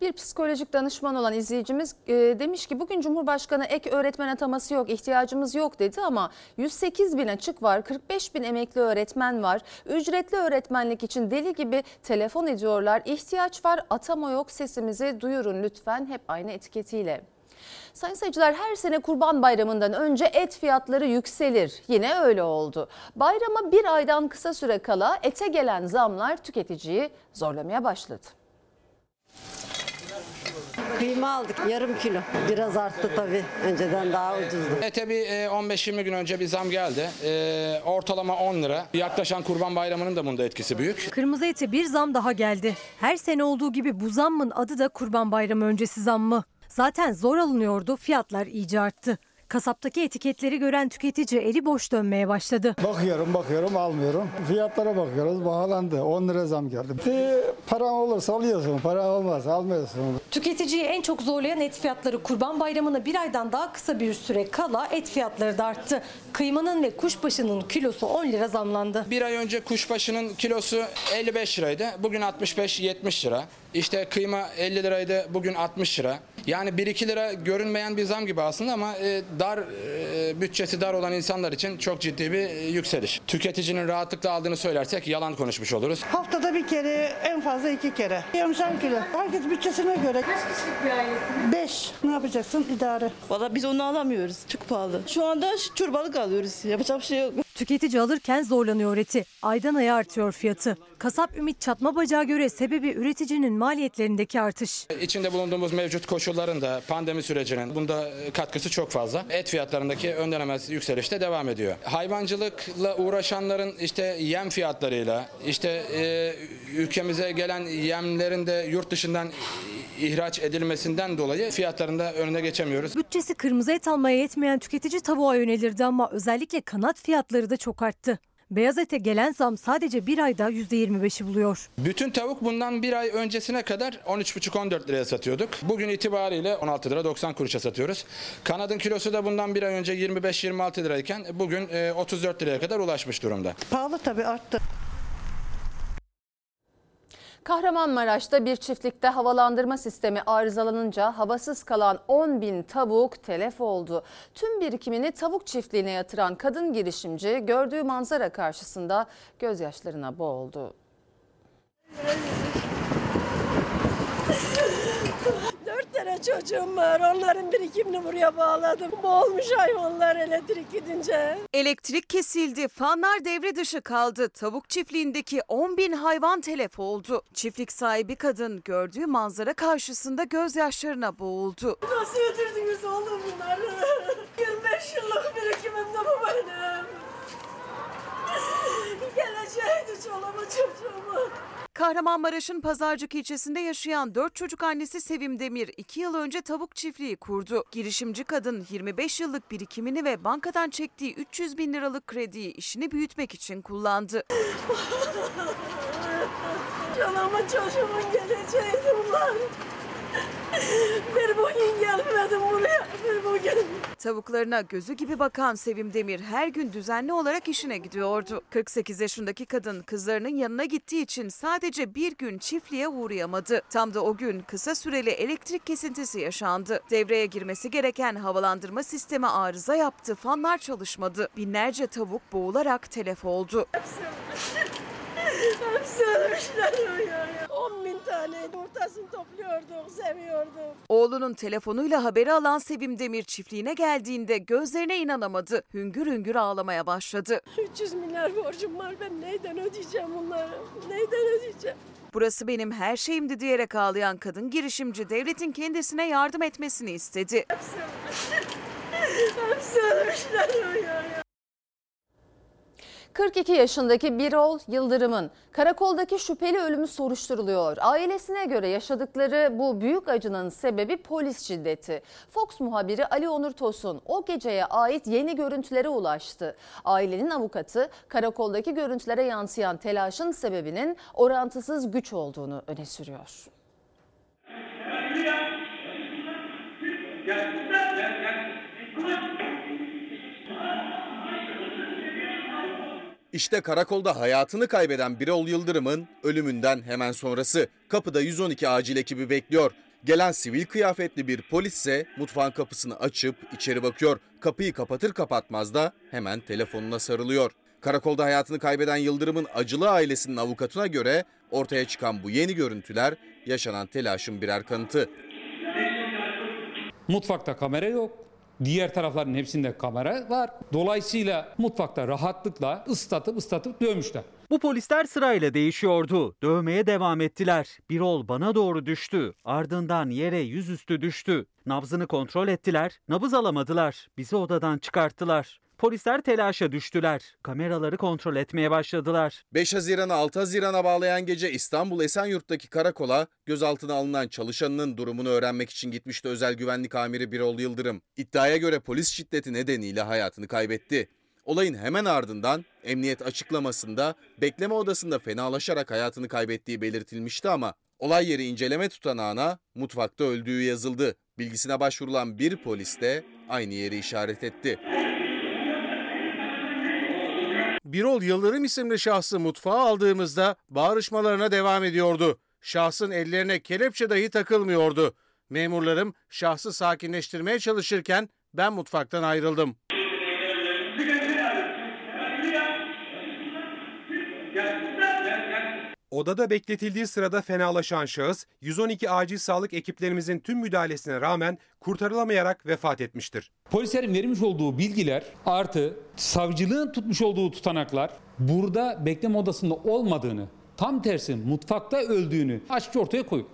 Bir psikolojik danışman olan izleyicimiz e, demiş ki bugün Cumhurbaşkanı ek öğretmen ataması yok, ihtiyacımız yok dedi ama 108 bin açık var, 45 bin emekli öğretmen var. Ücretli öğretmenlik için deli gibi telefon ediyorlar. İhtiyaç var, atama yok, sesimizi duyurun lütfen hep aynı etiketiyle. Sayın seyirciler her sene Kurban Bayramı'ndan önce et fiyatları yükselir. Yine öyle oldu. Bayrama bir aydan kısa süre kala ete gelen zamlar tüketiciyi zorlamaya başladı. Kıyma aldık yarım kilo. Biraz arttı tabii. Önceden daha ucuzdu. Ete bir e, 15-20 gün önce bir zam geldi. E, ortalama 10 lira. Yaklaşan Kurban Bayramı'nın da bunda etkisi büyük. Kırmızı ete bir zam daha geldi. Her sene olduğu gibi bu zammın adı da Kurban Bayramı öncesi zammı. Zaten zor alınıyordu, fiyatlar iyice arttı. Kasaptaki etiketleri gören tüketici eli boş dönmeye başladı. Bakıyorum bakıyorum almıyorum. Fiyatlara bakıyoruz pahalandı. 10 lira zam geldi. Bir paran olursa alıyorsun. Para olmaz almıyorsun. Tüketiciyi en çok zorlayan et fiyatları Kurban Bayramı'na bir aydan daha kısa bir süre kala et fiyatları da arttı. Kıymanın ve kuşbaşının kilosu 10 lira zamlandı. Bir ay önce kuşbaşının kilosu 55 liraydı. Bugün 65-70 lira. İşte kıyma 50 liraydı. Bugün 60 lira. Yani 1-2 lira görünmeyen bir zam gibi aslında ama e, dar e, bütçesi dar olan insanlar için çok ciddi bir e, yükseliş. Tüketicinin rahatlıkla aldığını söylersek yalan konuşmuş oluruz. Haftada bir kere en fazla iki kere. Yarımşar kilo. Herkes bütçesine göre. Kaç kişilik bir ailesiniz? Beş. Ne yapacaksın? İdare. Valla biz onu alamıyoruz. Çok pahalı. Şu anda çorbalık alıyoruz. Yapacak bir şey yok. Tüketici alırken zorlanıyor eti. Aydan aya artıyor fiyatı. Kasap Ümit Çatma Bacağı göre sebebi üreticinin maliyetlerindeki artış. İçinde bulunduğumuz mevcut koşulların da pandemi sürecinin bunda katkısı çok fazla. Et fiyatlarındaki önlenemez yükseliş de devam ediyor. Hayvancılıkla uğraşanların işte yem fiyatlarıyla işte e, ülkemize gelen yemlerin de yurt dışından ihraç edilmesinden dolayı fiyatlarında önüne geçemiyoruz. Bütçesi kırmızı et almaya yetmeyen tüketici tavuğa yönelirdi ama özellikle kanat fiyatları da çok arttı. Beyaz ete gelen zam sadece bir ayda %25'i buluyor. Bütün tavuk bundan bir ay öncesine kadar 13,5-14 liraya satıyorduk. Bugün itibariyle 16 lira 90 kuruşa satıyoruz. Kanadın kilosu da bundan bir ay önce 25-26 lirayken bugün e, 34 liraya kadar ulaşmış durumda. Pahalı tabii arttı. Kahramanmaraş'ta bir çiftlikte havalandırma sistemi arızalanınca havasız kalan 10 bin tavuk telef oldu. Tüm birikimini tavuk çiftliğine yatıran kadın girişimci gördüğü manzara karşısında gözyaşlarına boğuldu. Tane çocuğum var. Onların birikimini buraya bağladım. Boğulmuş hayvanlar elektrik gidince. Elektrik kesildi, fanlar devre dışı kaldı. Tavuk çiftliğindeki 10 bin hayvan telef oldu. Çiftlik sahibi kadın gördüğü manzara karşısında gözyaşlarına boğuldu. Nasıl yedirdiniz oğlum bunları? 25 yıllık birikimim de bu benim. Geleceğiydi çoluğumu çocuğumu. Kahramanmaraş'ın Pazarcık ilçesinde yaşayan 4 çocuk annesi Sevim Demir 2 yıl önce tavuk çiftliği kurdu. Girişimci kadın 25 yıllık birikimini ve bankadan çektiği 300 bin liralık krediyi işini büyütmek için kullandı. Çoluğumun çocuğumun geleceğiydi bunlar. Bir bugün gelmedim buraya. Bir bugün. Tavuklarına gözü gibi bakan Sevim Demir her gün düzenli olarak işine gidiyordu. 48 yaşındaki kadın kızlarının yanına gittiği için sadece bir gün çiftliğe uğrayamadı. Tam da o gün kısa süreli elektrik kesintisi yaşandı. Devreye girmesi gereken havalandırma sistemi arıza yaptı, fanlar çalışmadı. Binlerce tavuk boğularak telef oldu. Hepsi ölmüşler. 10 bin tane yumurtasını topluyorduk, seviyorduk. Oğlunun telefonuyla haberi alan Sevim Demir çiftliğine geldiğinde gözlerine inanamadı. Hüngür hüngür ağlamaya başladı. 300 milyar borcum var. Ben neyden ödeyeceğim bunları? Neyden ödeyeceğim? Burası benim her şeyimdi diyerek ağlayan kadın girişimci devletin kendisine yardım etmesini istedi. Hepsi ölmüşler. 42 yaşındaki Birol Yıldırım'ın karakoldaki şüpheli ölümü soruşturuluyor. Ailesine göre yaşadıkları bu büyük acının sebebi polis şiddeti. Fox muhabiri Ali Onur Tosun o geceye ait yeni görüntülere ulaştı. Ailenin avukatı karakoldaki görüntülere yansıyan telaşın sebebinin orantısız güç olduğunu öne sürüyor. İşte karakolda hayatını kaybeden Birol Yıldırım'ın ölümünden hemen sonrası. Kapıda 112 acil ekibi bekliyor. Gelen sivil kıyafetli bir polis ise mutfağın kapısını açıp içeri bakıyor. Kapıyı kapatır kapatmaz da hemen telefonuna sarılıyor. Karakolda hayatını kaybeden Yıldırım'ın acılı ailesinin avukatına göre ortaya çıkan bu yeni görüntüler yaşanan telaşın birer kanıtı. Mutfakta kamera yok. Diğer tarafların hepsinde kamera var. Dolayısıyla mutfakta rahatlıkla ıslatıp ıslatıp dövmüşler. Bu polisler sırayla değişiyordu. Dövmeye devam ettiler. Birol bana doğru düştü. Ardından yere yüzüstü düştü. Nabzını kontrol ettiler. Nabız alamadılar. Bizi odadan çıkarttılar. Polisler telaşa düştüler. Kameraları kontrol etmeye başladılar. 5 Haziran'ı 6 Haziran'a bağlayan gece İstanbul Esenyurt'taki karakola gözaltına alınan çalışanının durumunu öğrenmek için gitmişti özel güvenlik amiri Birol Yıldırım. İddiaya göre polis şiddeti nedeniyle hayatını kaybetti. Olayın hemen ardından emniyet açıklamasında bekleme odasında fenalaşarak hayatını kaybettiği belirtilmişti ama olay yeri inceleme tutanağına mutfakta öldüğü yazıldı. Bilgisine başvurulan bir polis de aynı yeri işaret etti. Birol Yıldırım isimli şahsı mutfağa aldığımızda bağırışmalarına devam ediyordu. Şahsın ellerine kelepçe dahi takılmıyordu. Memurlarım şahsı sakinleştirmeye çalışırken ben mutfaktan ayrıldım. Odada bekletildiği sırada fenalaşan şahıs 112 acil sağlık ekiplerimizin tüm müdahalesine rağmen kurtarılamayarak vefat etmiştir. Polislerin vermiş olduğu bilgiler artı savcılığın tutmuş olduğu tutanaklar burada bekleme odasında olmadığını, tam tersi mutfakta öldüğünü açıkça ortaya koyuyor.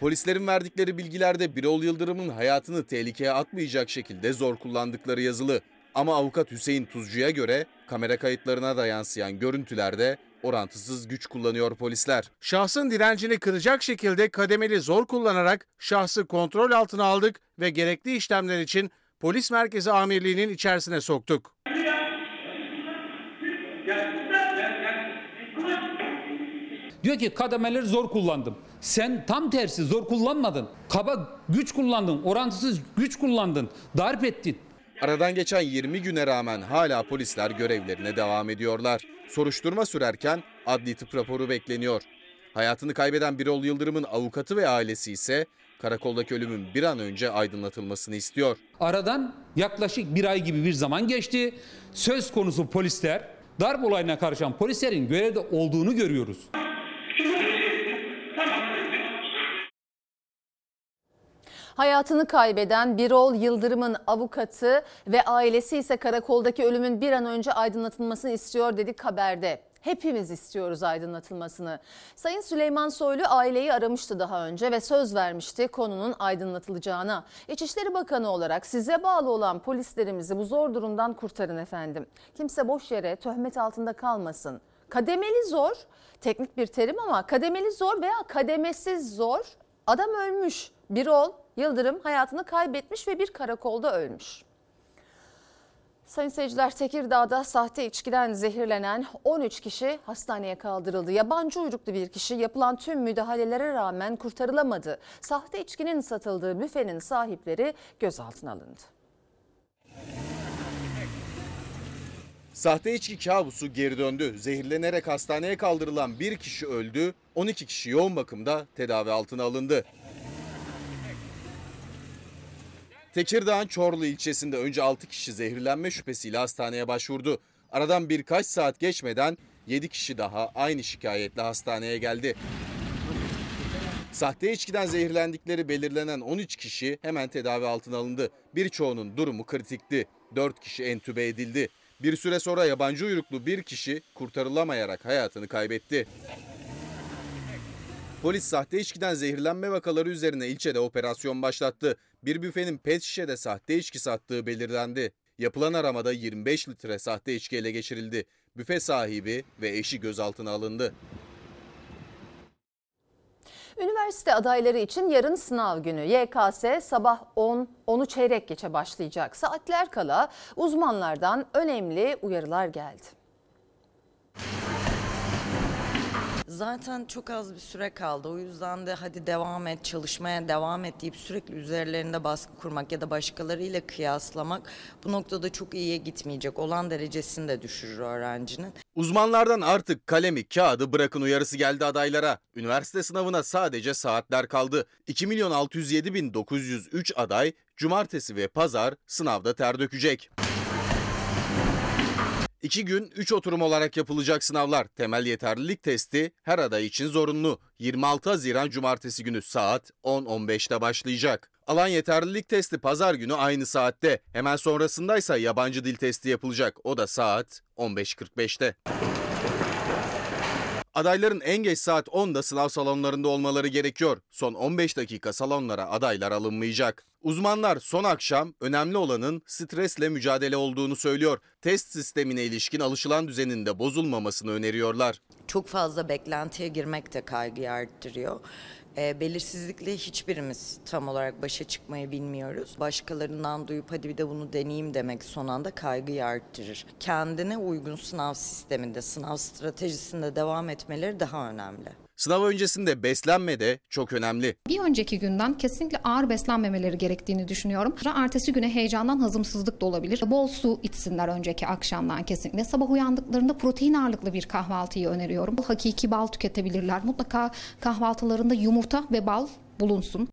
Polislerin verdikleri bilgilerde Birol Yıldırım'ın hayatını tehlikeye atmayacak şekilde zor kullandıkları yazılı. Ama avukat Hüseyin Tuzcu'ya göre kamera kayıtlarına da yansıyan görüntülerde orantısız güç kullanıyor polisler. Şahsın direncini kıracak şekilde kademeli zor kullanarak şahsı kontrol altına aldık ve gerekli işlemler için polis merkezi amirliğinin içerisine soktuk. Diyor ki kademeleri zor kullandım. Sen tam tersi zor kullanmadın. Kaba güç kullandın, orantısız güç kullandın, darp ettin. Aradan geçen 20 güne rağmen hala polisler görevlerine devam ediyorlar. Soruşturma sürerken adli tıp raporu bekleniyor. Hayatını kaybeden Birol Yıldırım'ın avukatı ve ailesi ise karakoldaki ölümün bir an önce aydınlatılmasını istiyor. Aradan yaklaşık bir ay gibi bir zaman geçti. Söz konusu polisler, darp olayına karışan polislerin görevde olduğunu görüyoruz. Hayatını kaybeden Birol Yıldırım'ın avukatı ve ailesi ise karakoldaki ölümün bir an önce aydınlatılmasını istiyor dedik haberde. Hepimiz istiyoruz aydınlatılmasını. Sayın Süleyman Soylu aileyi aramıştı daha önce ve söz vermişti konunun aydınlatılacağına. İçişleri Bakanı olarak size bağlı olan polislerimizi bu zor durumdan kurtarın efendim. Kimse boş yere töhmet altında kalmasın. Kademeli zor, teknik bir terim ama kademeli zor veya kademesiz zor. Adam ölmüş. Birol Yıldırım hayatını kaybetmiş ve bir karakolda ölmüş. Sayın seyirciler Tekirdağ'da sahte içkiden zehirlenen 13 kişi hastaneye kaldırıldı. Yabancı uyruklu bir kişi yapılan tüm müdahalelere rağmen kurtarılamadı. Sahte içkinin satıldığı büfenin sahipleri gözaltına alındı. Sahte içki kabusu geri döndü. Zehirlenerek hastaneye kaldırılan bir kişi öldü, 12 kişi yoğun bakımda tedavi altına alındı. Tekirdağ'ın Çorlu ilçesinde önce 6 kişi zehirlenme şüphesiyle hastaneye başvurdu. Aradan birkaç saat geçmeden 7 kişi daha aynı şikayetle hastaneye geldi. Sahte içkiden zehirlendikleri belirlenen 13 kişi hemen tedavi altına alındı. Birçoğunun durumu kritikti. 4 kişi entübe edildi. Bir süre sonra yabancı uyruklu bir kişi kurtarılamayarak hayatını kaybetti. Polis sahte içkiden zehirlenme vakaları üzerine ilçede operasyon başlattı. Bir büfenin pet şişede sahte içki sattığı belirlendi. Yapılan aramada 25 litre sahte içki ele geçirildi. Büfe sahibi ve eşi gözaltına alındı. Üniversite adayları için yarın sınav günü. YKS sabah 10, 10'u çeyrek geçe başlayacak. Saatler kala uzmanlardan önemli uyarılar geldi. Zaten çok az bir süre kaldı. O yüzden de hadi devam et, çalışmaya devam et deyip sürekli üzerlerinde baskı kurmak ya da başkalarıyla kıyaslamak bu noktada çok iyiye gitmeyecek. Olan derecesini de düşürür öğrencinin. Uzmanlardan artık kalemi kağıdı bırakın uyarısı geldi adaylara. Üniversite sınavına sadece saatler kaldı. 2 milyon 607 bin 903 aday cumartesi ve pazar sınavda ter dökecek. İki gün 3 oturum olarak yapılacak sınavlar. Temel yeterlilik testi her aday için zorunlu. 26 Haziran Cumartesi günü saat 10.15'te başlayacak. Alan yeterlilik testi pazar günü aynı saatte. Hemen sonrasındaysa yabancı dil testi yapılacak. O da saat 15.45'te. Adayların en geç saat 10'da sınav salonlarında olmaları gerekiyor. Son 15 dakika salonlara adaylar alınmayacak. Uzmanlar son akşam önemli olanın stresle mücadele olduğunu söylüyor. Test sistemine ilişkin alışılan düzenin de bozulmamasını öneriyorlar. Çok fazla beklentiye girmek de kaygıyı arttırıyor. E, belirsizlikle hiçbirimiz tam olarak başa çıkmayı bilmiyoruz. Başkalarından duyup hadi bir de bunu deneyeyim demek son anda kaygıyı arttırır. Kendine uygun sınav sisteminde, sınav stratejisinde devam etmeleri daha önemli. Sınav öncesinde beslenme de çok önemli. Bir önceki günden kesinlikle ağır beslenmemeleri gerektiğini düşünüyorum. Ertesi güne heyecandan hazımsızlık da olabilir. Bol su içsinler önceki akşamdan kesinlikle. Sabah uyandıklarında protein ağırlıklı bir kahvaltıyı öneriyorum. Hakiki bal tüketebilirler. Mutlaka kahvaltılarında yumurta ve bal bulunsun.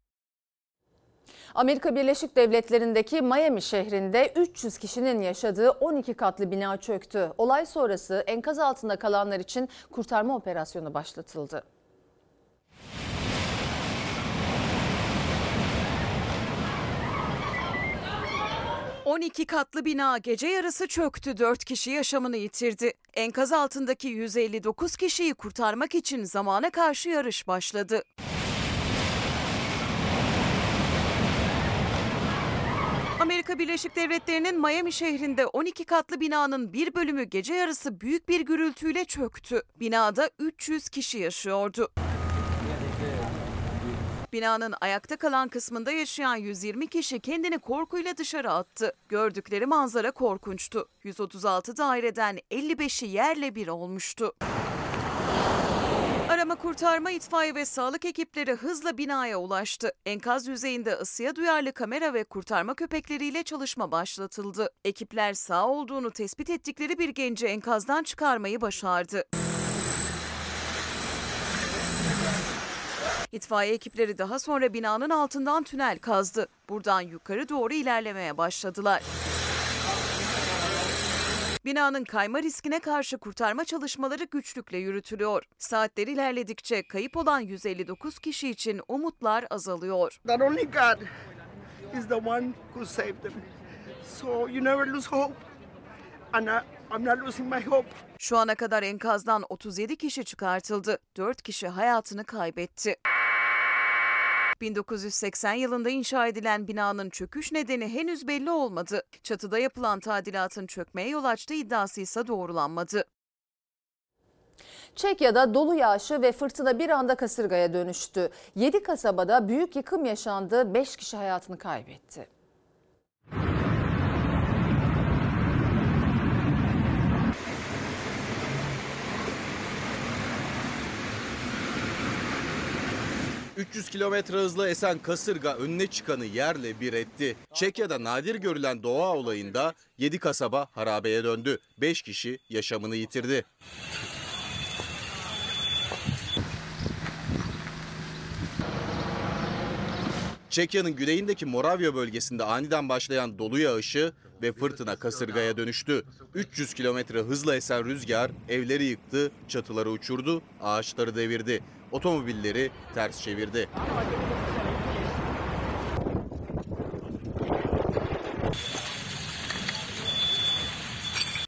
Amerika Birleşik Devletleri'ndeki Miami şehrinde 300 kişinin yaşadığı 12 katlı bina çöktü. Olay sonrası enkaz altında kalanlar için kurtarma operasyonu başlatıldı. ...12 katlı bina gece yarısı çöktü, 4 kişi yaşamını yitirdi. Enkaz altındaki 159 kişiyi kurtarmak için zamana karşı yarış başladı. Amerika Birleşik Devletleri'nin Miami şehrinde 12 katlı binanın bir bölümü gece yarısı büyük bir gürültüyle çöktü. Binada 300 kişi yaşıyordu. Binanın ayakta kalan kısmında yaşayan 120 kişi kendini korkuyla dışarı attı. Gördükleri manzara korkunçtu. 136 daireden 55'i yerle bir olmuştu. Arama kurtarma itfaiye ve sağlık ekipleri hızla binaya ulaştı. Enkaz yüzeyinde ısıya duyarlı kamera ve kurtarma köpekleriyle çalışma başlatıldı. Ekipler sağ olduğunu tespit ettikleri bir genci enkazdan çıkarmayı başardı. İtfaiye ekipleri daha sonra binanın altından tünel kazdı. Buradan yukarı doğru ilerlemeye başladılar. Binanın kayma riskine karşı kurtarma çalışmaları güçlükle yürütülüyor. Saatler ilerledikçe kayıp olan 159 kişi için umutlar azalıyor. That only God is the one who saved them. So you never lose hope. And I, I'm not losing my hope. Şu ana kadar enkazdan 37 kişi çıkartıldı. 4 kişi hayatını kaybetti. 1980 yılında inşa edilen binanın çöküş nedeni henüz belli olmadı. Çatıda yapılan tadilatın çökmeye yol açtığı iddiası ise doğrulanmadı. Çekya'da dolu yağışı ve fırtına bir anda kasırgaya dönüştü. 7 kasabada büyük yıkım yaşandı, 5 kişi hayatını kaybetti. ...300 kilometre hızla esen kasırga önüne çıkanı yerle bir etti. Çekya'da nadir görülen doğa olayında 7 kasaba harabeye döndü. 5 kişi yaşamını yitirdi. Çekya'nın güneyindeki Moravya bölgesinde aniden başlayan dolu yağışı ve fırtına kasırgaya dönüştü. 300 kilometre hızla esen rüzgar evleri yıktı, çatıları uçurdu, ağaçları devirdi. Otomobilleri ters çevirdi.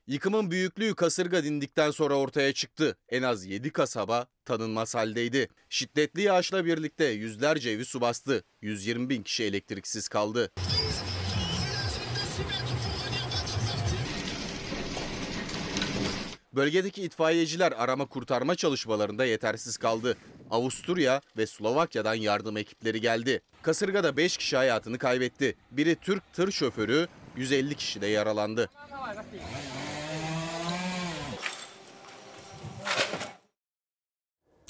Yıkımın büyüklüğü kasırga dindikten sonra ortaya çıktı. En az 7 kasaba tanınmaz haldeydi. Şiddetli yağışla birlikte yüzlerce evi su bastı. 120 bin kişi elektriksiz kaldı. Bölgedeki itfaiyeciler arama kurtarma çalışmalarında yetersiz kaldı. Avusturya ve Slovakya'dan yardım ekipleri geldi. Kasırgada 5 kişi hayatını kaybetti. Biri Türk tır şoförü, 150 kişi de yaralandı.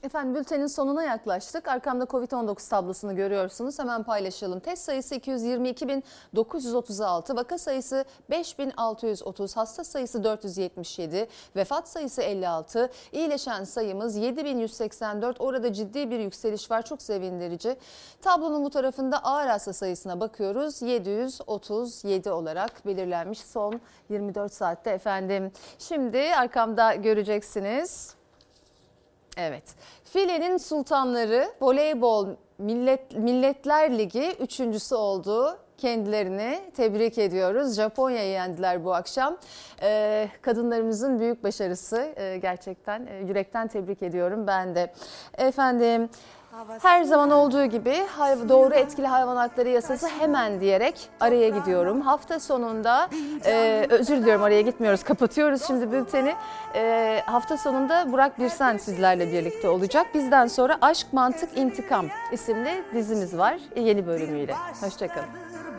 Efendim bültenin sonuna yaklaştık. Arkamda Covid-19 tablosunu görüyorsunuz. Hemen paylaşalım. Test sayısı 222.936, vaka sayısı 5.630, hasta sayısı 477, vefat sayısı 56, iyileşen sayımız 7.184. Orada ciddi bir yükseliş var. Çok sevindirici. Tablonun bu tarafında ağır hasta sayısına bakıyoruz. 737 olarak belirlenmiş son 24 saatte efendim. Şimdi arkamda göreceksiniz. Evet. Filenin sultanları voleybol millet, milletler ligi üçüncüsü oldu. Kendilerini tebrik ediyoruz. Japonya'yı yendiler bu akşam. Ee, kadınlarımızın büyük başarısı Ee, gerçekten e, yürekten tebrik ediyorum ben de. Efendim her zaman olduğu gibi doğru etkili hayvan hakları yasası hemen diyerek araya gidiyorum. Hafta sonunda e, özür diliyorum araya gitmiyoruz kapatıyoruz şimdi bülteni. E, hafta sonunda Burak Birsen sizlerle birlikte olacak. Bizden sonra Aşk Mantık İntikam isimli dizimiz var yeni bölümüyle. Hoşçakalın.